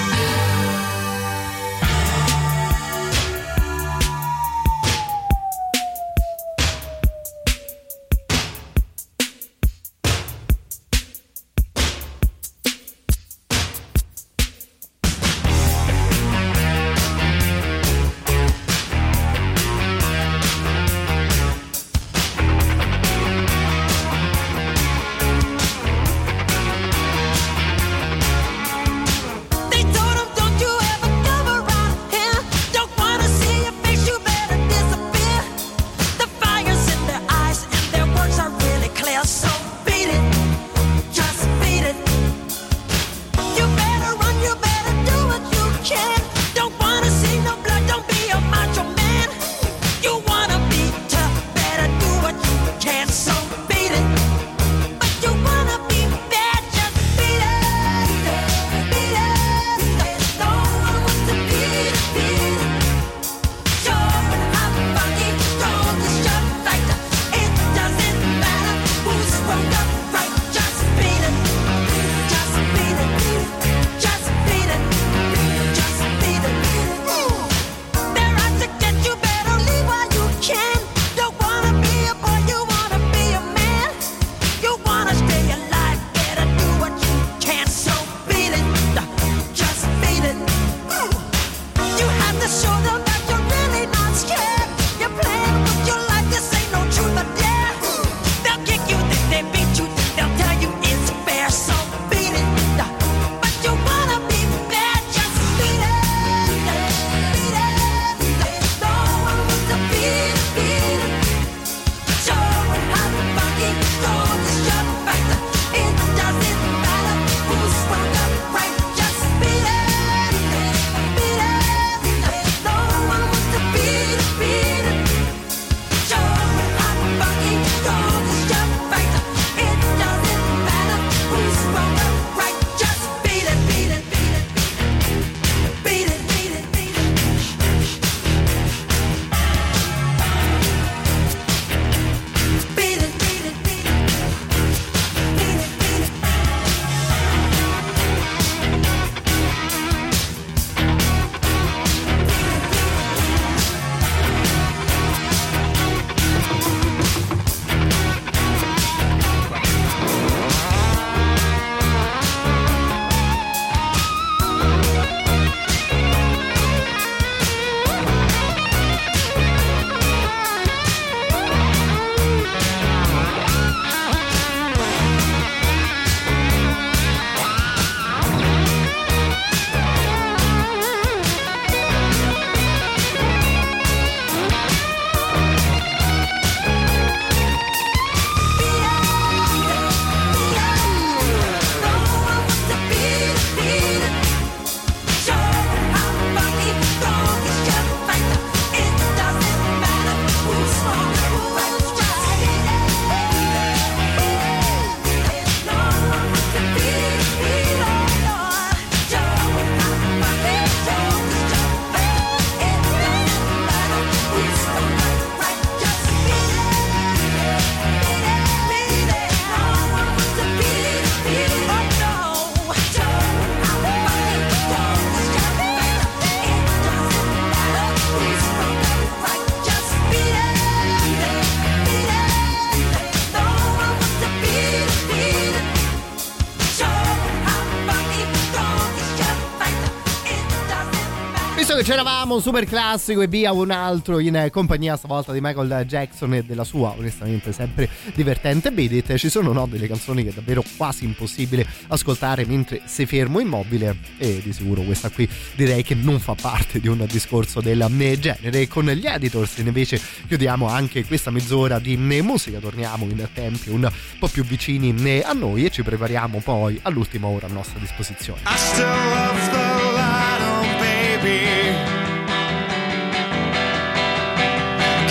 Facciamo un super classico e via un altro in compagnia stavolta di Michael Jackson e della sua, onestamente, sempre divertente Beat It. Ci sono no, delle canzoni che è davvero quasi impossibile ascoltare mentre sei fermo immobile e di sicuro questa qui direi che non fa parte di un discorso del genere. Con gli editors invece chiudiamo anche questa mezz'ora di musica, torniamo in tempi un po' più vicini a noi e ci prepariamo poi all'ultima ora a nostra disposizione. I still love the light on baby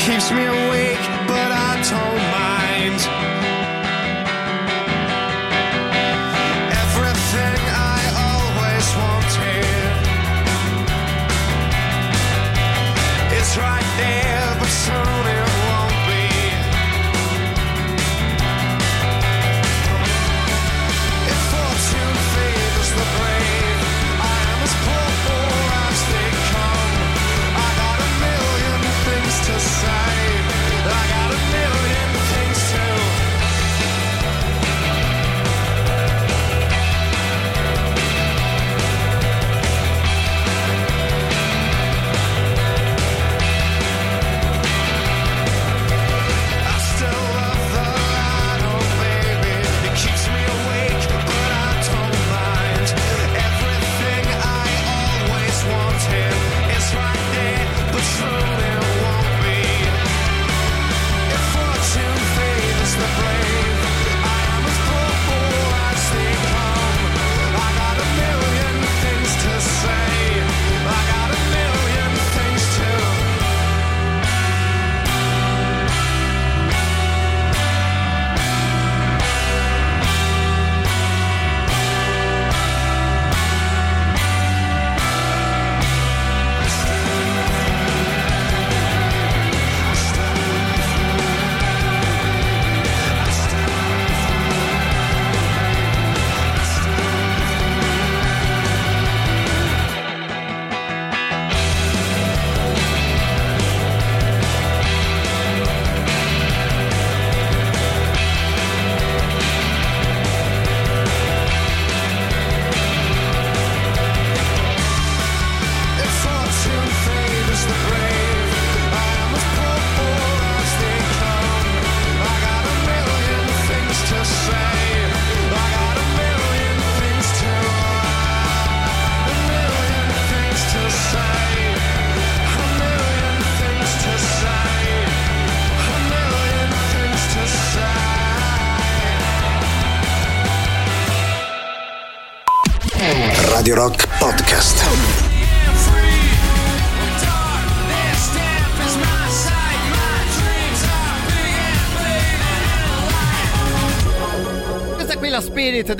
keeps me awake, but I don't mind.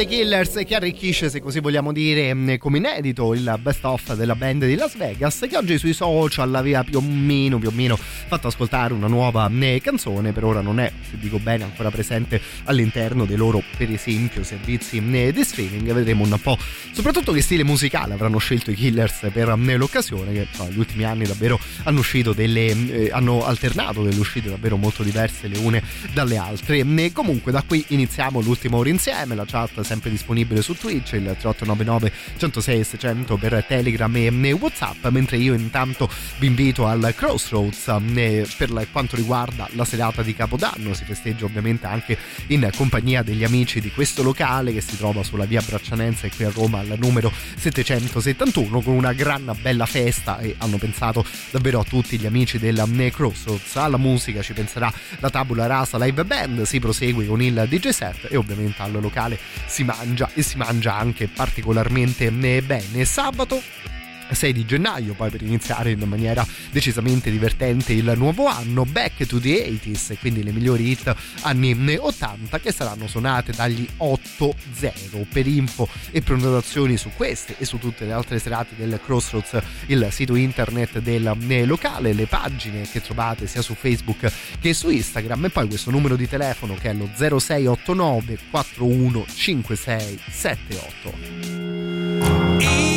Dei Killers che arricchisce, se così vogliamo dire, mh, come inedito il best of della band di Las Vegas che oggi sui social aveva più o meno, più o meno fatto ascoltare una nuova mh, canzone, per ora non è, se dico bene, ancora presente all'interno dei loro, per esempio, servizi mh, di streaming, vedremo un po' soprattutto che stile musicale avranno scelto i Killers per l'occasione, che negli ultimi anni davvero hanno uscito delle, eh, hanno alternato delle uscite davvero molto diverse le une dalle altre. Mh, Comunque da qui iniziamo l'ultima ora insieme, la chat è sempre disponibile su Twitch, il 3899 106 600 per Telegram e e Whatsapp, mentre io intanto vi invito al Crossroads per quanto riguarda la serata di Capodanno, si festeggia ovviamente anche in compagnia degli amici di questo locale che si trova sulla via Braccianense qui a Roma al numero 771 con una gran bella festa e hanno pensato davvero a tutti gli amici della Crossroads, alla musica ci penserà la Tabula Rasa Live Band, si prosegue con il DJ set e ovviamente al locale si mangia e si mangia anche particolarmente eh, bene. Sabato 6 di gennaio, poi per iniziare in maniera decisamente divertente il nuovo anno, Back to the 80s, quindi le migliori hit anni 80 che saranno suonate dagli 8-0. Per info e prenotazioni su queste e su tutte le altre serate del Crossroads, il sito internet del eh, locale, le pagine che trovate sia su Facebook che su Instagram e poi questo numero di telefono che è lo 0689 415678.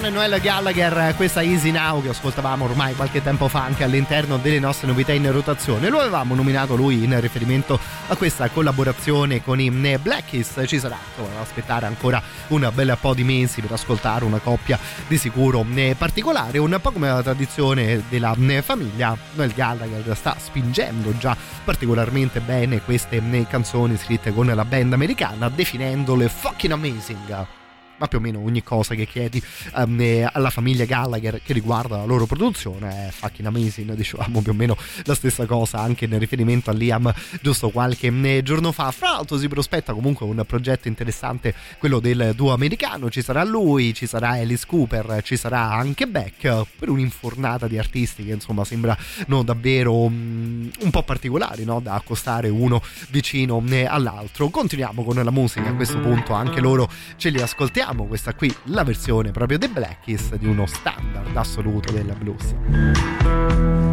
Del buon Noel Gallagher, questa Easy Now che ascoltavamo ormai qualche tempo fa anche all'interno delle nostre novità in rotazione. Lo avevamo nominato lui in riferimento a questa collaborazione con i Black Keys. Ci sarà da aspettare ancora un bel po' di mesi per ascoltare una coppia di sicuro particolare, un po' come la tradizione della famiglia. Noel Gallagher sta spingendo già particolarmente bene queste canzoni scritte con la band americana, definendole fucking amazing ma più o meno ogni cosa che chiedi um, alla famiglia Gallagher che riguarda la loro produzione è fucking amazing dicevamo più o meno la stessa cosa anche nel riferimento a Liam giusto qualche eh, giorno fa fra l'altro si prospetta comunque un progetto interessante quello del duo americano ci sarà lui ci sarà Alice Cooper ci sarà anche Beck per un'infornata di artisti che insomma sembrano davvero um, un po' particolari no? da accostare uno vicino eh, all'altro continuiamo con la musica a questo punto anche loro ce li ascoltiamo ascoltiamo questa qui, la versione proprio dei Blackies di uno standard assoluto della blues.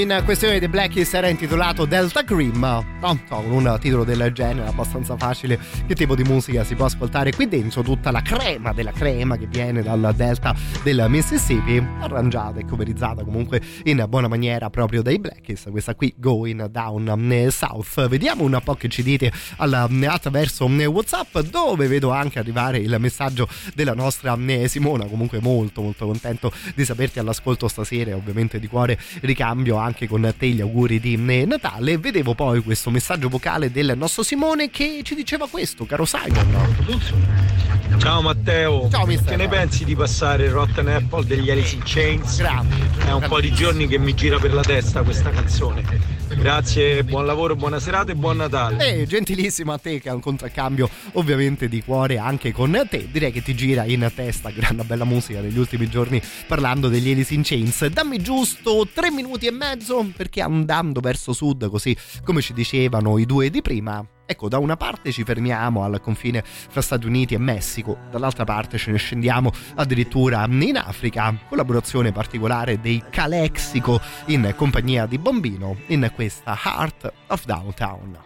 In questione dei Blackies era intitolato Delta Cream, no? Con un titolo del genere abbastanza facile. Che tipo di musica si può ascoltare qui dentro? Tutta la crema della crema che viene dal delta del Mississippi, arrangiata e coverizzata comunque in buona maniera proprio dai Blackies. Questa qui Going Down South. Vediamo un po' che ci dite alla- attraverso WhatsApp, dove vedo anche arrivare il messaggio della nostra Simona. Comunque molto molto contento di saperti all'ascolto stasera ovviamente di cuore ricambio anche con te gli auguri di Natale. Vedevo poi questo messaggio vocale del nostro Simone che ci diceva questo, caro Simon. Ciao Matteo, Ciao, mister. che ne pensi di passare il Rotten Apple degli Alice in Chains? È un po' di giorni che mi gira per la testa questa canzone. Grazie, buon lavoro, buona serata e buon Natale. Eh, gentilissimo a te che ha un contraccambio ovviamente di cuore anche con te. Direi che ti gira in testa grande bella musica negli ultimi giorni parlando degli Alice in Chains. Dammi giusto tre minuti e mezzo perché andando verso sud, così come ci dicevano i due di prima, Ecco, da una parte ci fermiamo al confine fra Stati Uniti e Messico, dall'altra parte ce ne scendiamo addirittura in Africa, collaborazione particolare dei Calexico in compagnia di Bombino in questa Heart of Downtown.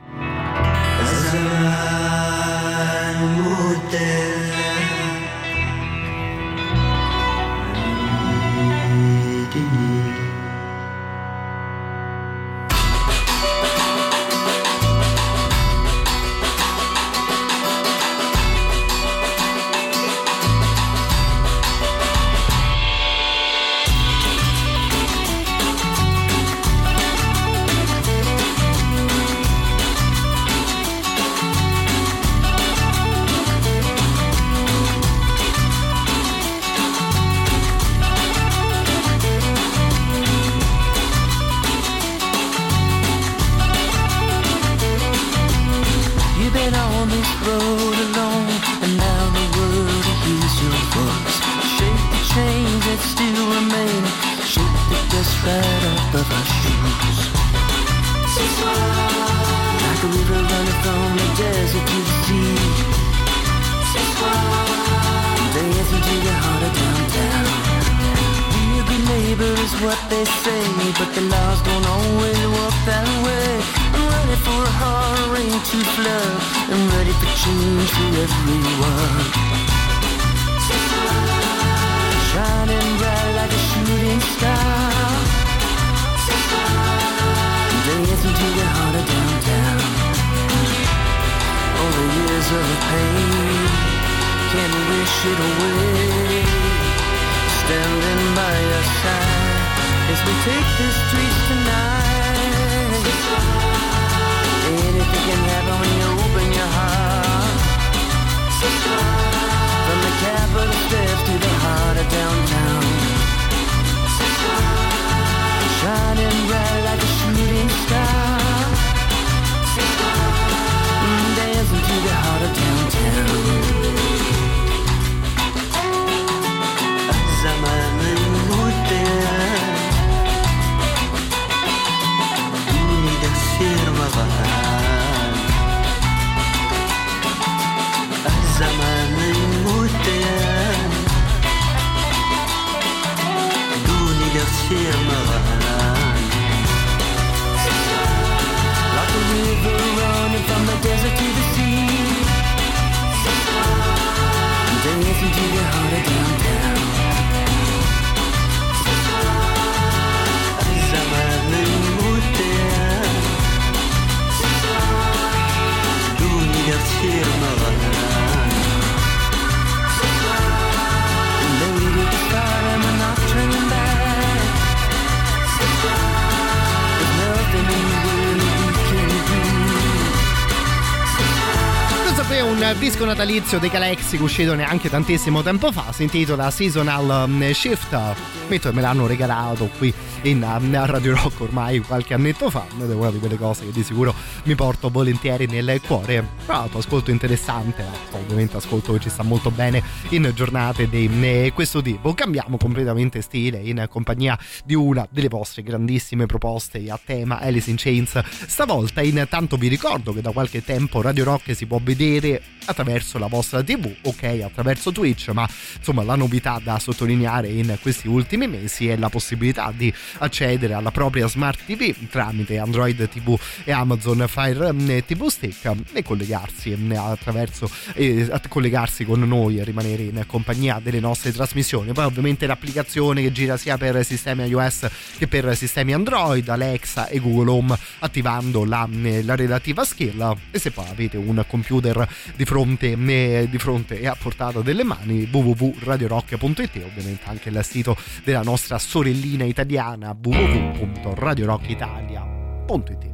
Road alone, and now the world hears your voice. Shake the chains that still remain, shake the dust right off of our shoes. Like a river running from the desert to the sea. Dancing to the heart of downtown. Be a good neighbor is what they say, but the laws don't always work that way. For a hard rain to flood. I'm ready for change for everyone. Shining bright like a shooting star. Dancing to the heart of downtown. All the years of pain can't wish it away. Standing by your side as we take the streets tonight. Can happen when you open your heart. From the Capitol steps to the heart of downtown. Shining bright natalizio dei Calexico uscito neanche tantissimo tempo fa, si intitola Seasonal mm, Shift. Metto che me l'hanno regalato qui in a Radio Rock ormai qualche annetto fa ed è una di quelle cose che di sicuro mi porto volentieri nel cuore. Tra l'altro ascolto interessante, ovviamente ascolto che ci sta molto bene in giornate di eh, questo tipo. Cambiamo completamente stile in compagnia di una delle vostre grandissime proposte a tema Alice in Chains. Stavolta intanto vi ricordo che da qualche tempo Radio Rock si può vedere attraverso la vostra tv, ok, attraverso Twitch, ma insomma la novità da sottolineare in questi ultimi mesi è la possibilità di accedere alla propria smart TV tramite Android TV e Amazon Fire eh, TV Stick e collegarsi eh, attraverso a- collegarsi con noi e rimanere in compagnia delle nostre trasmissioni. Poi ovviamente l'applicazione che gira sia per sistemi iOS che per sistemi Android, Alexa e Google Home attivando la, la relativa skill e se poi avete un computer di fronte eh, di fronte e a portata delle mani www.radiorock.it ovviamente anche il sito della nostra sorellina italiana www.radiorockitalia.it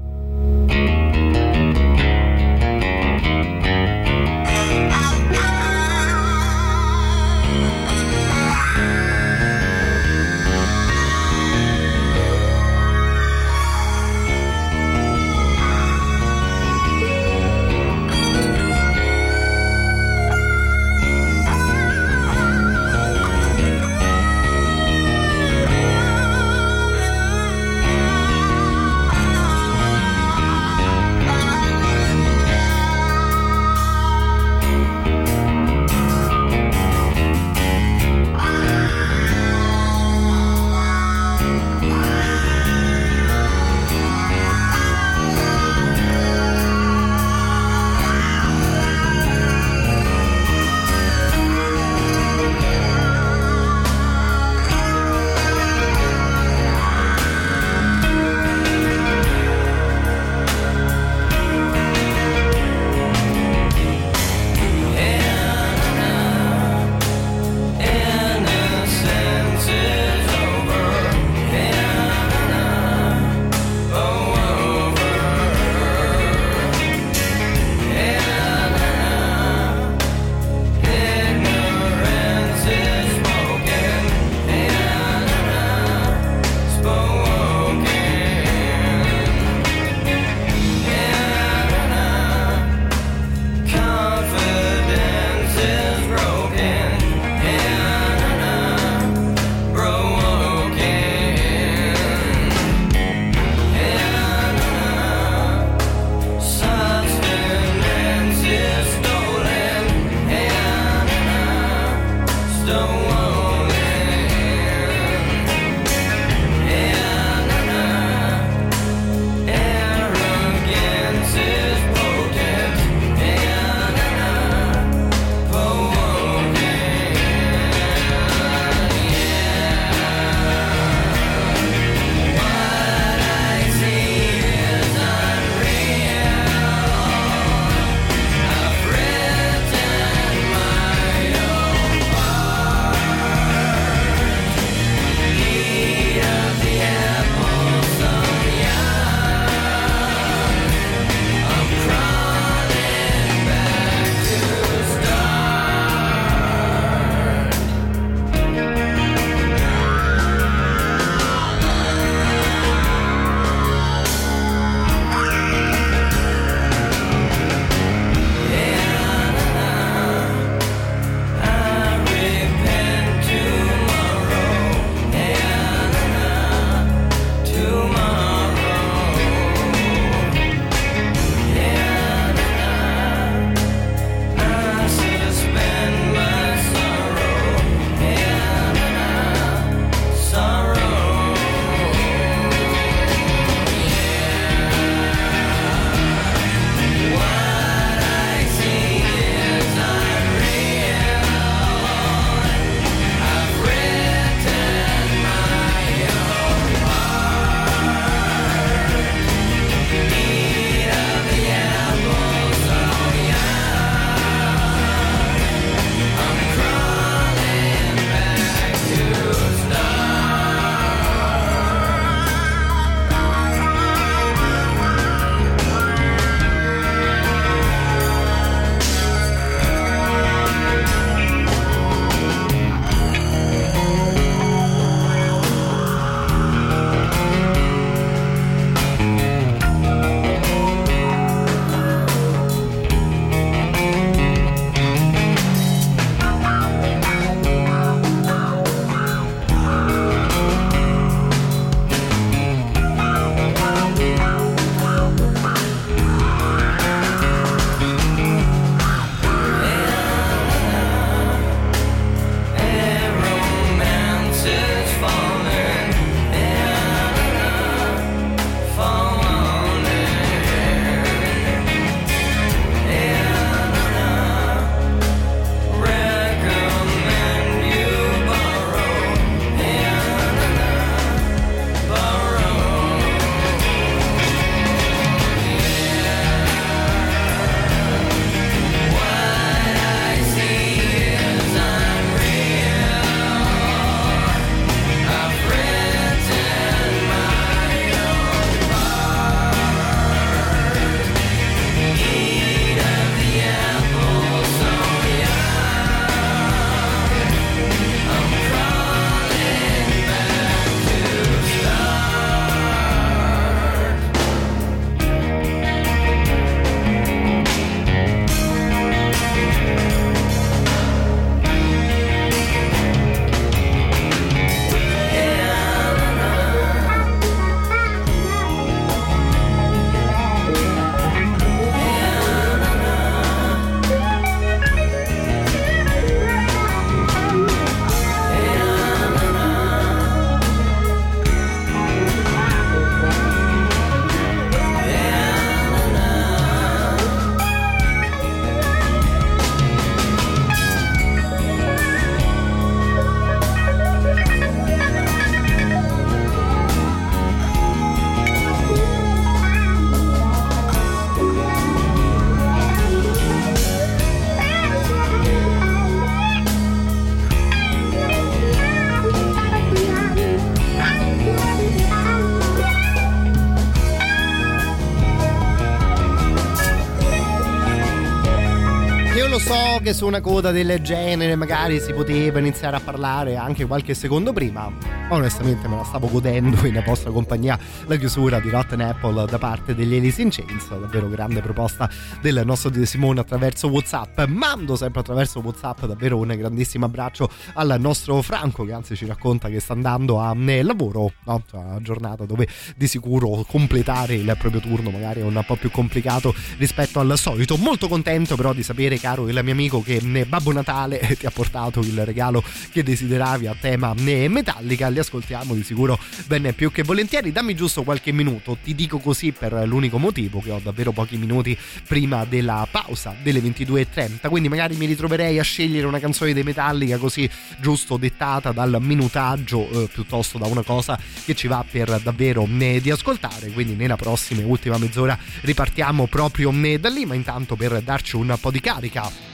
che su una coda del genere magari si poteva iniziare a parlare anche qualche secondo prima, ma onestamente me la stavo godendo in vostra compagnia la chiusura di Rotten Apple da parte degli Alice in Chains, davvero grande proposta del nostro De Simone attraverso Whatsapp. Mando sempre attraverso Whatsapp davvero un grandissimo abbraccio al nostro Franco che anzi ci racconta che sta andando a eh, lavoro, no? Una giornata dove di sicuro completare il proprio turno magari è un po' più complicato rispetto al solito. Molto contento però di sapere caro il mio amico che eh, Babbo Natale ti ha portato il regalo che desideravi a tema eh, Metallica, li ascoltiamo di sicuro bene più che volentieri. Dammi giusto qualche minuto, ti dico così per l'unico motivo che ho davvero pochi minuti prima della pausa delle 22.30, quindi magari mi ritroverei a scegliere una canzone dei Metallica così giusto dettata dal minutaggio eh, piuttosto da una cosa che ci va per davvero eh, di ascoltare, quindi nella prossima ultima mezz'ora ripartiamo proprio eh, da lì, ma intanto per darci un po' di carica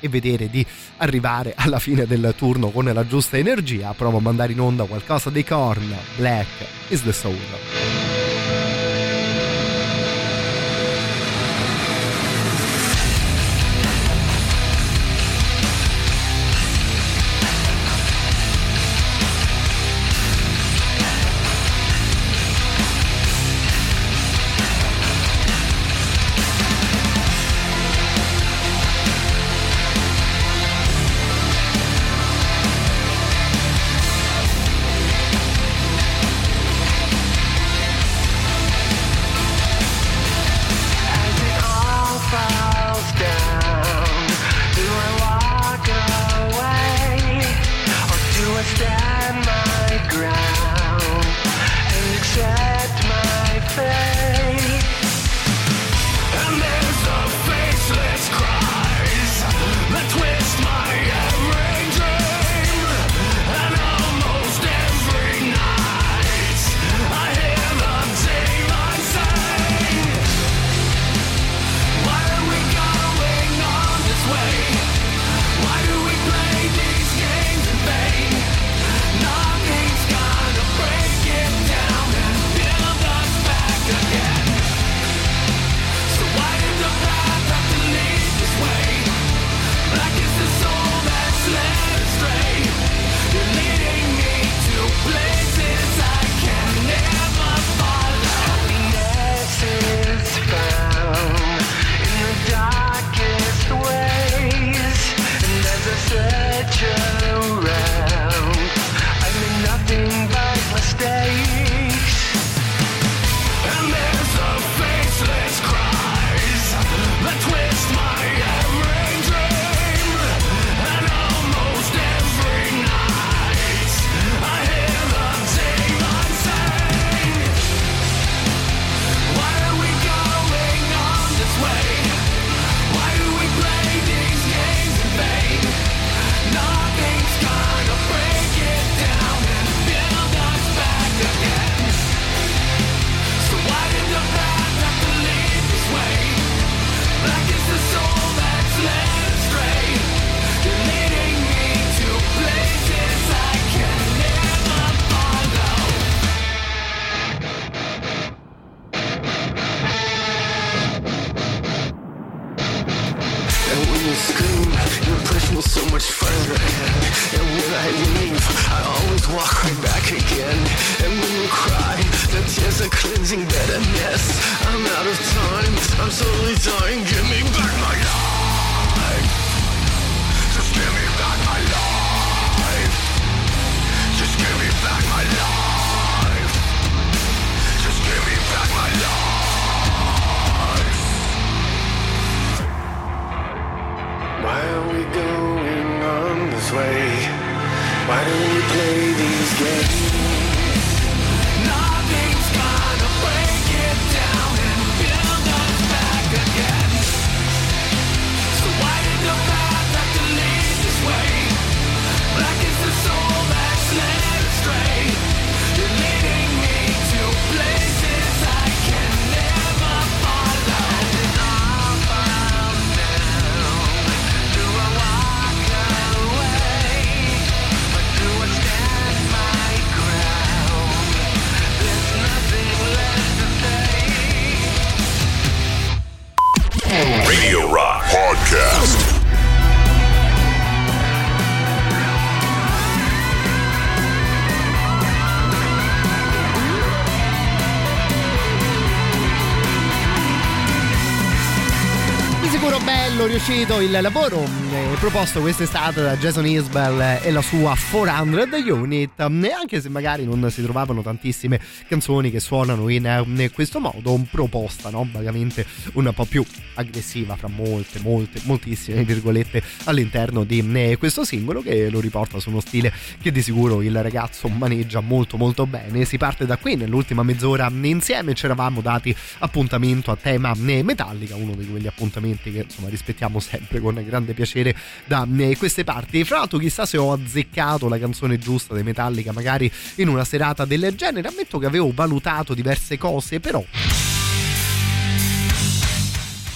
e vedere di arrivare alla fine del turno con la giusta energia, provo a mandare in onda qualcosa dei Korn, Black is the Soul. Bello riuscito il lavoro eh, proposto quest'estate da Jason Isbell e la sua 400 Unit e anche se magari non si trovavano tantissime canzoni che suonano in, in questo modo proposta no? vagamente un po' più aggressiva fra molte molte moltissime virgolette all'interno di eh, questo singolo che lo riporta su uno stile che di sicuro il ragazzo maneggia molto molto bene si parte da qui nell'ultima mezz'ora insieme ci eravamo dati appuntamento a tema eh, Metallica uno di quegli appuntamenti che insomma rispettiamo sempre con grande piacere da queste parti. Fra l'altro, chissà se ho azzeccato la canzone giusta dei Metallica, magari in una serata del genere. Ammetto che avevo valutato diverse cose, però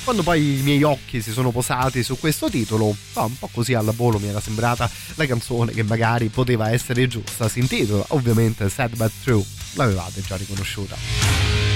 quando poi i miei occhi si sono posati su questo titolo, un po' così alla volo mi era sembrata la canzone che magari poteva essere giusta. Si intitola ovviamente Sad But True, l'avevate già riconosciuta.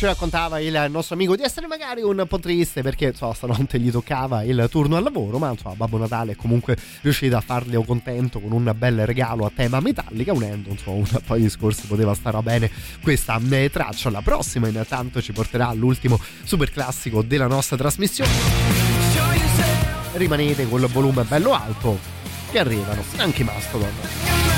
Ci raccontava il nostro amico di essere magari un po' triste perché insomma, stanotte gli toccava il turno al lavoro ma insomma Babbo Natale è comunque riuscito a farli contento con un bel regalo a tema metallica unendo insomma un po' di discorsi poteva stare bene questa traccia la prossima intanto ci porterà all'ultimo super classico della nostra trasmissione. Rimanete col volume bello alto che arrivano anche i Mastodon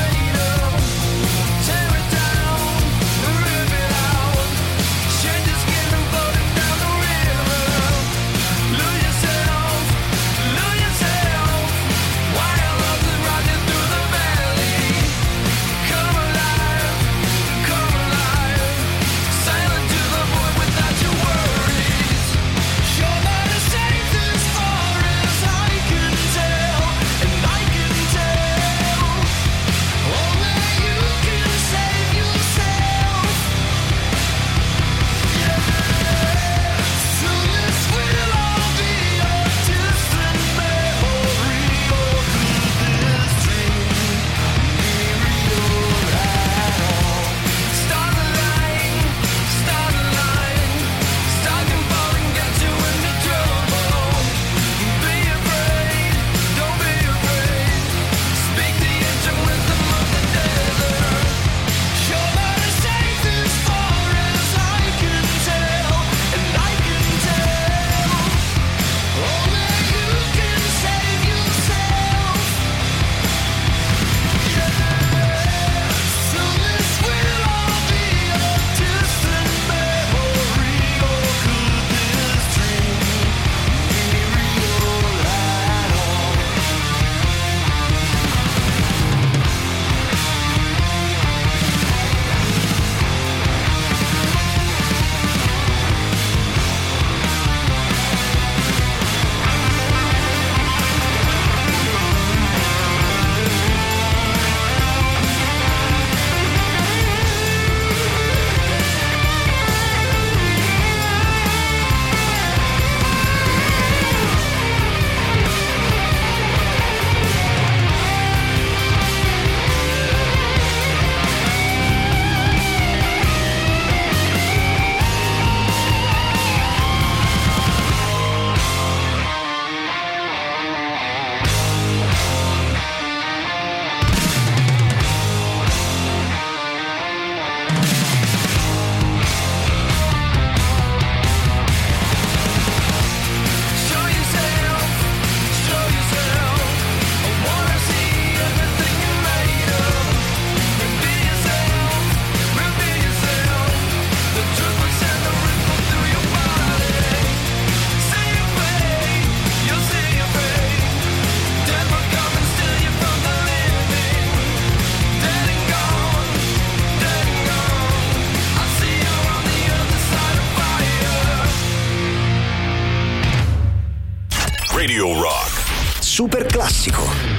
Super classico.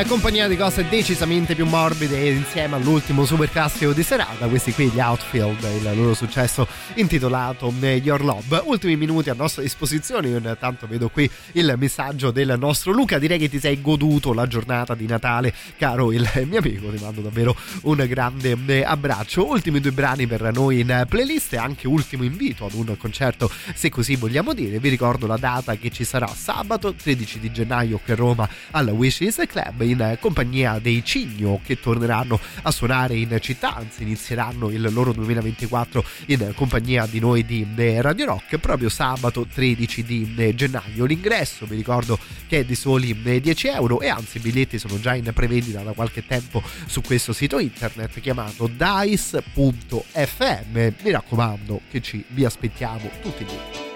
In compagnia di cose decisamente più morbide insieme all'ultimo super classico di serata, questi qui gli Outfield, il loro successo intitolato Your Love. Ultimi minuti a nostra disposizione, io intanto vedo qui il messaggio del nostro Luca, direi che ti sei goduto la giornata di Natale, caro il mio amico, ti mando davvero un grande abbraccio. Ultimi due brani per noi in playlist e anche ultimo invito ad un concerto, se così vogliamo dire. Vi ricordo la data che ci sarà sabato 13 di gennaio qui a Roma al Wishes Club in compagnia dei Cigno che torneranno a suonare in città, anzi inizieranno il loro 2024 in compagnia di noi di Radio Rock proprio sabato 13 di gennaio. L'ingresso vi ricordo che è di soli 10 euro e anzi i biglietti sono già in prevendita da qualche tempo su questo sito internet chiamato dice.fm. Mi raccomando che ci vi aspettiamo tutti lì.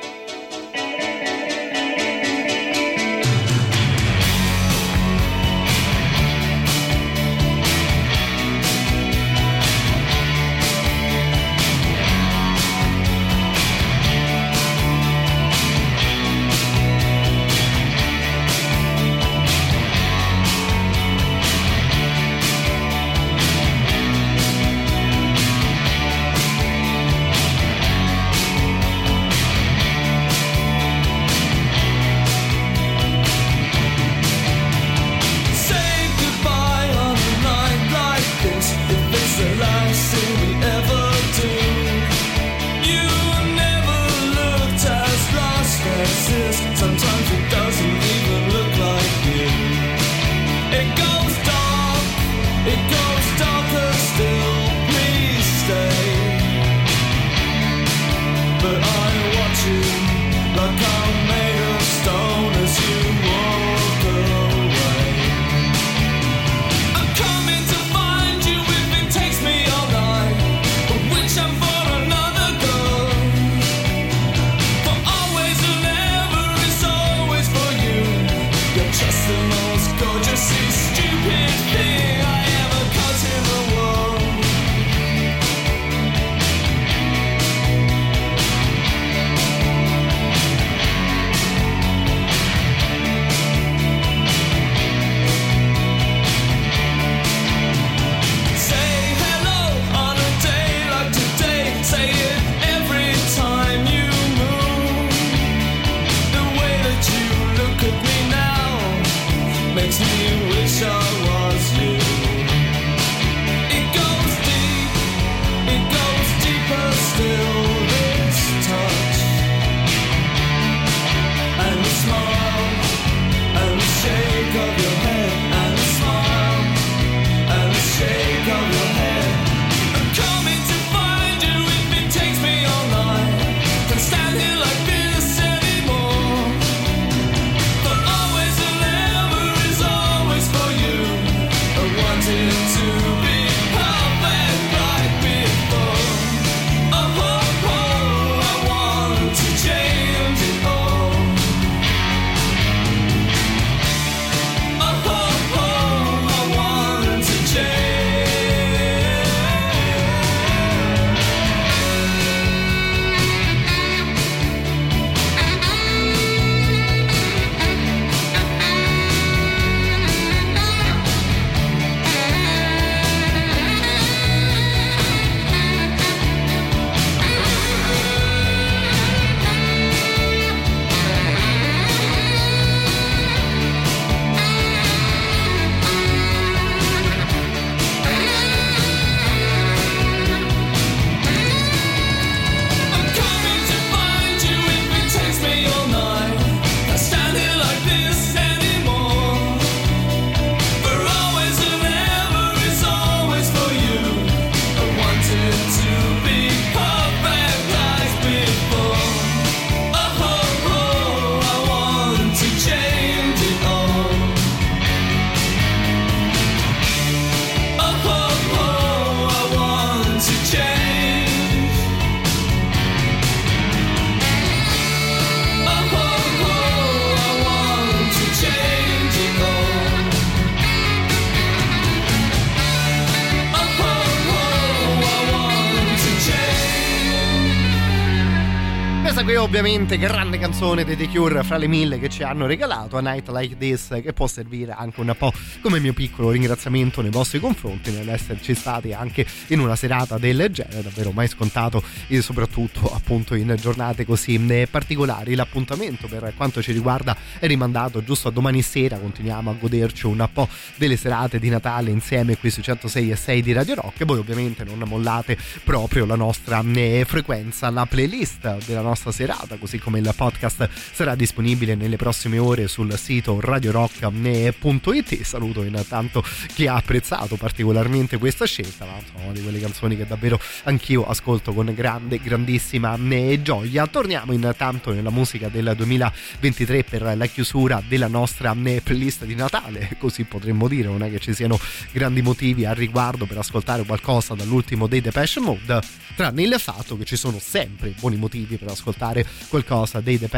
Ovviamente grande canzone dei The Cure fra le mille che ci hanno regalato A Night Like This che può servire anche un po' come mio piccolo ringraziamento nei vostri confronti nell'esserci stati anche in una serata del genere davvero mai scontato e soprattutto appunto in giornate così eh, particolari. L'appuntamento per quanto ci riguarda è rimandato giusto a domani sera. Continuiamo a goderci un po' delle serate di Natale insieme qui su 106 e 6 di Radio Rock. E voi ovviamente non mollate proprio la nostra eh, frequenza la playlist della nostra serata, così come il podcast sarà disponibile nelle prossime ore sul sito radiorock.it. Saluto intanto chi ha apprezzato particolarmente questa scelta, ma insomma, di quelle canzoni che davvero anch'io ascolto con grande, grandissima gioia. Torniamo intanto nella musica del 2023 per la chiusura della nostra playlist di Natale, così potremmo dire, non è che ci siano grandi motivi al riguardo per ascoltare qualcosa dall'ultimo dei Depeche Mode, tranne il fatto che ci sono sempre buoni motivi per ascoltare qualcosa dei Depeche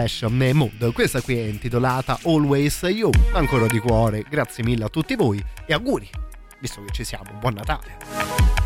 Mode. Questa qui è intitolata Always You. Ancora di cuore, grazie mille a tutti voi e auguri, visto che ci siamo. Buon Natale.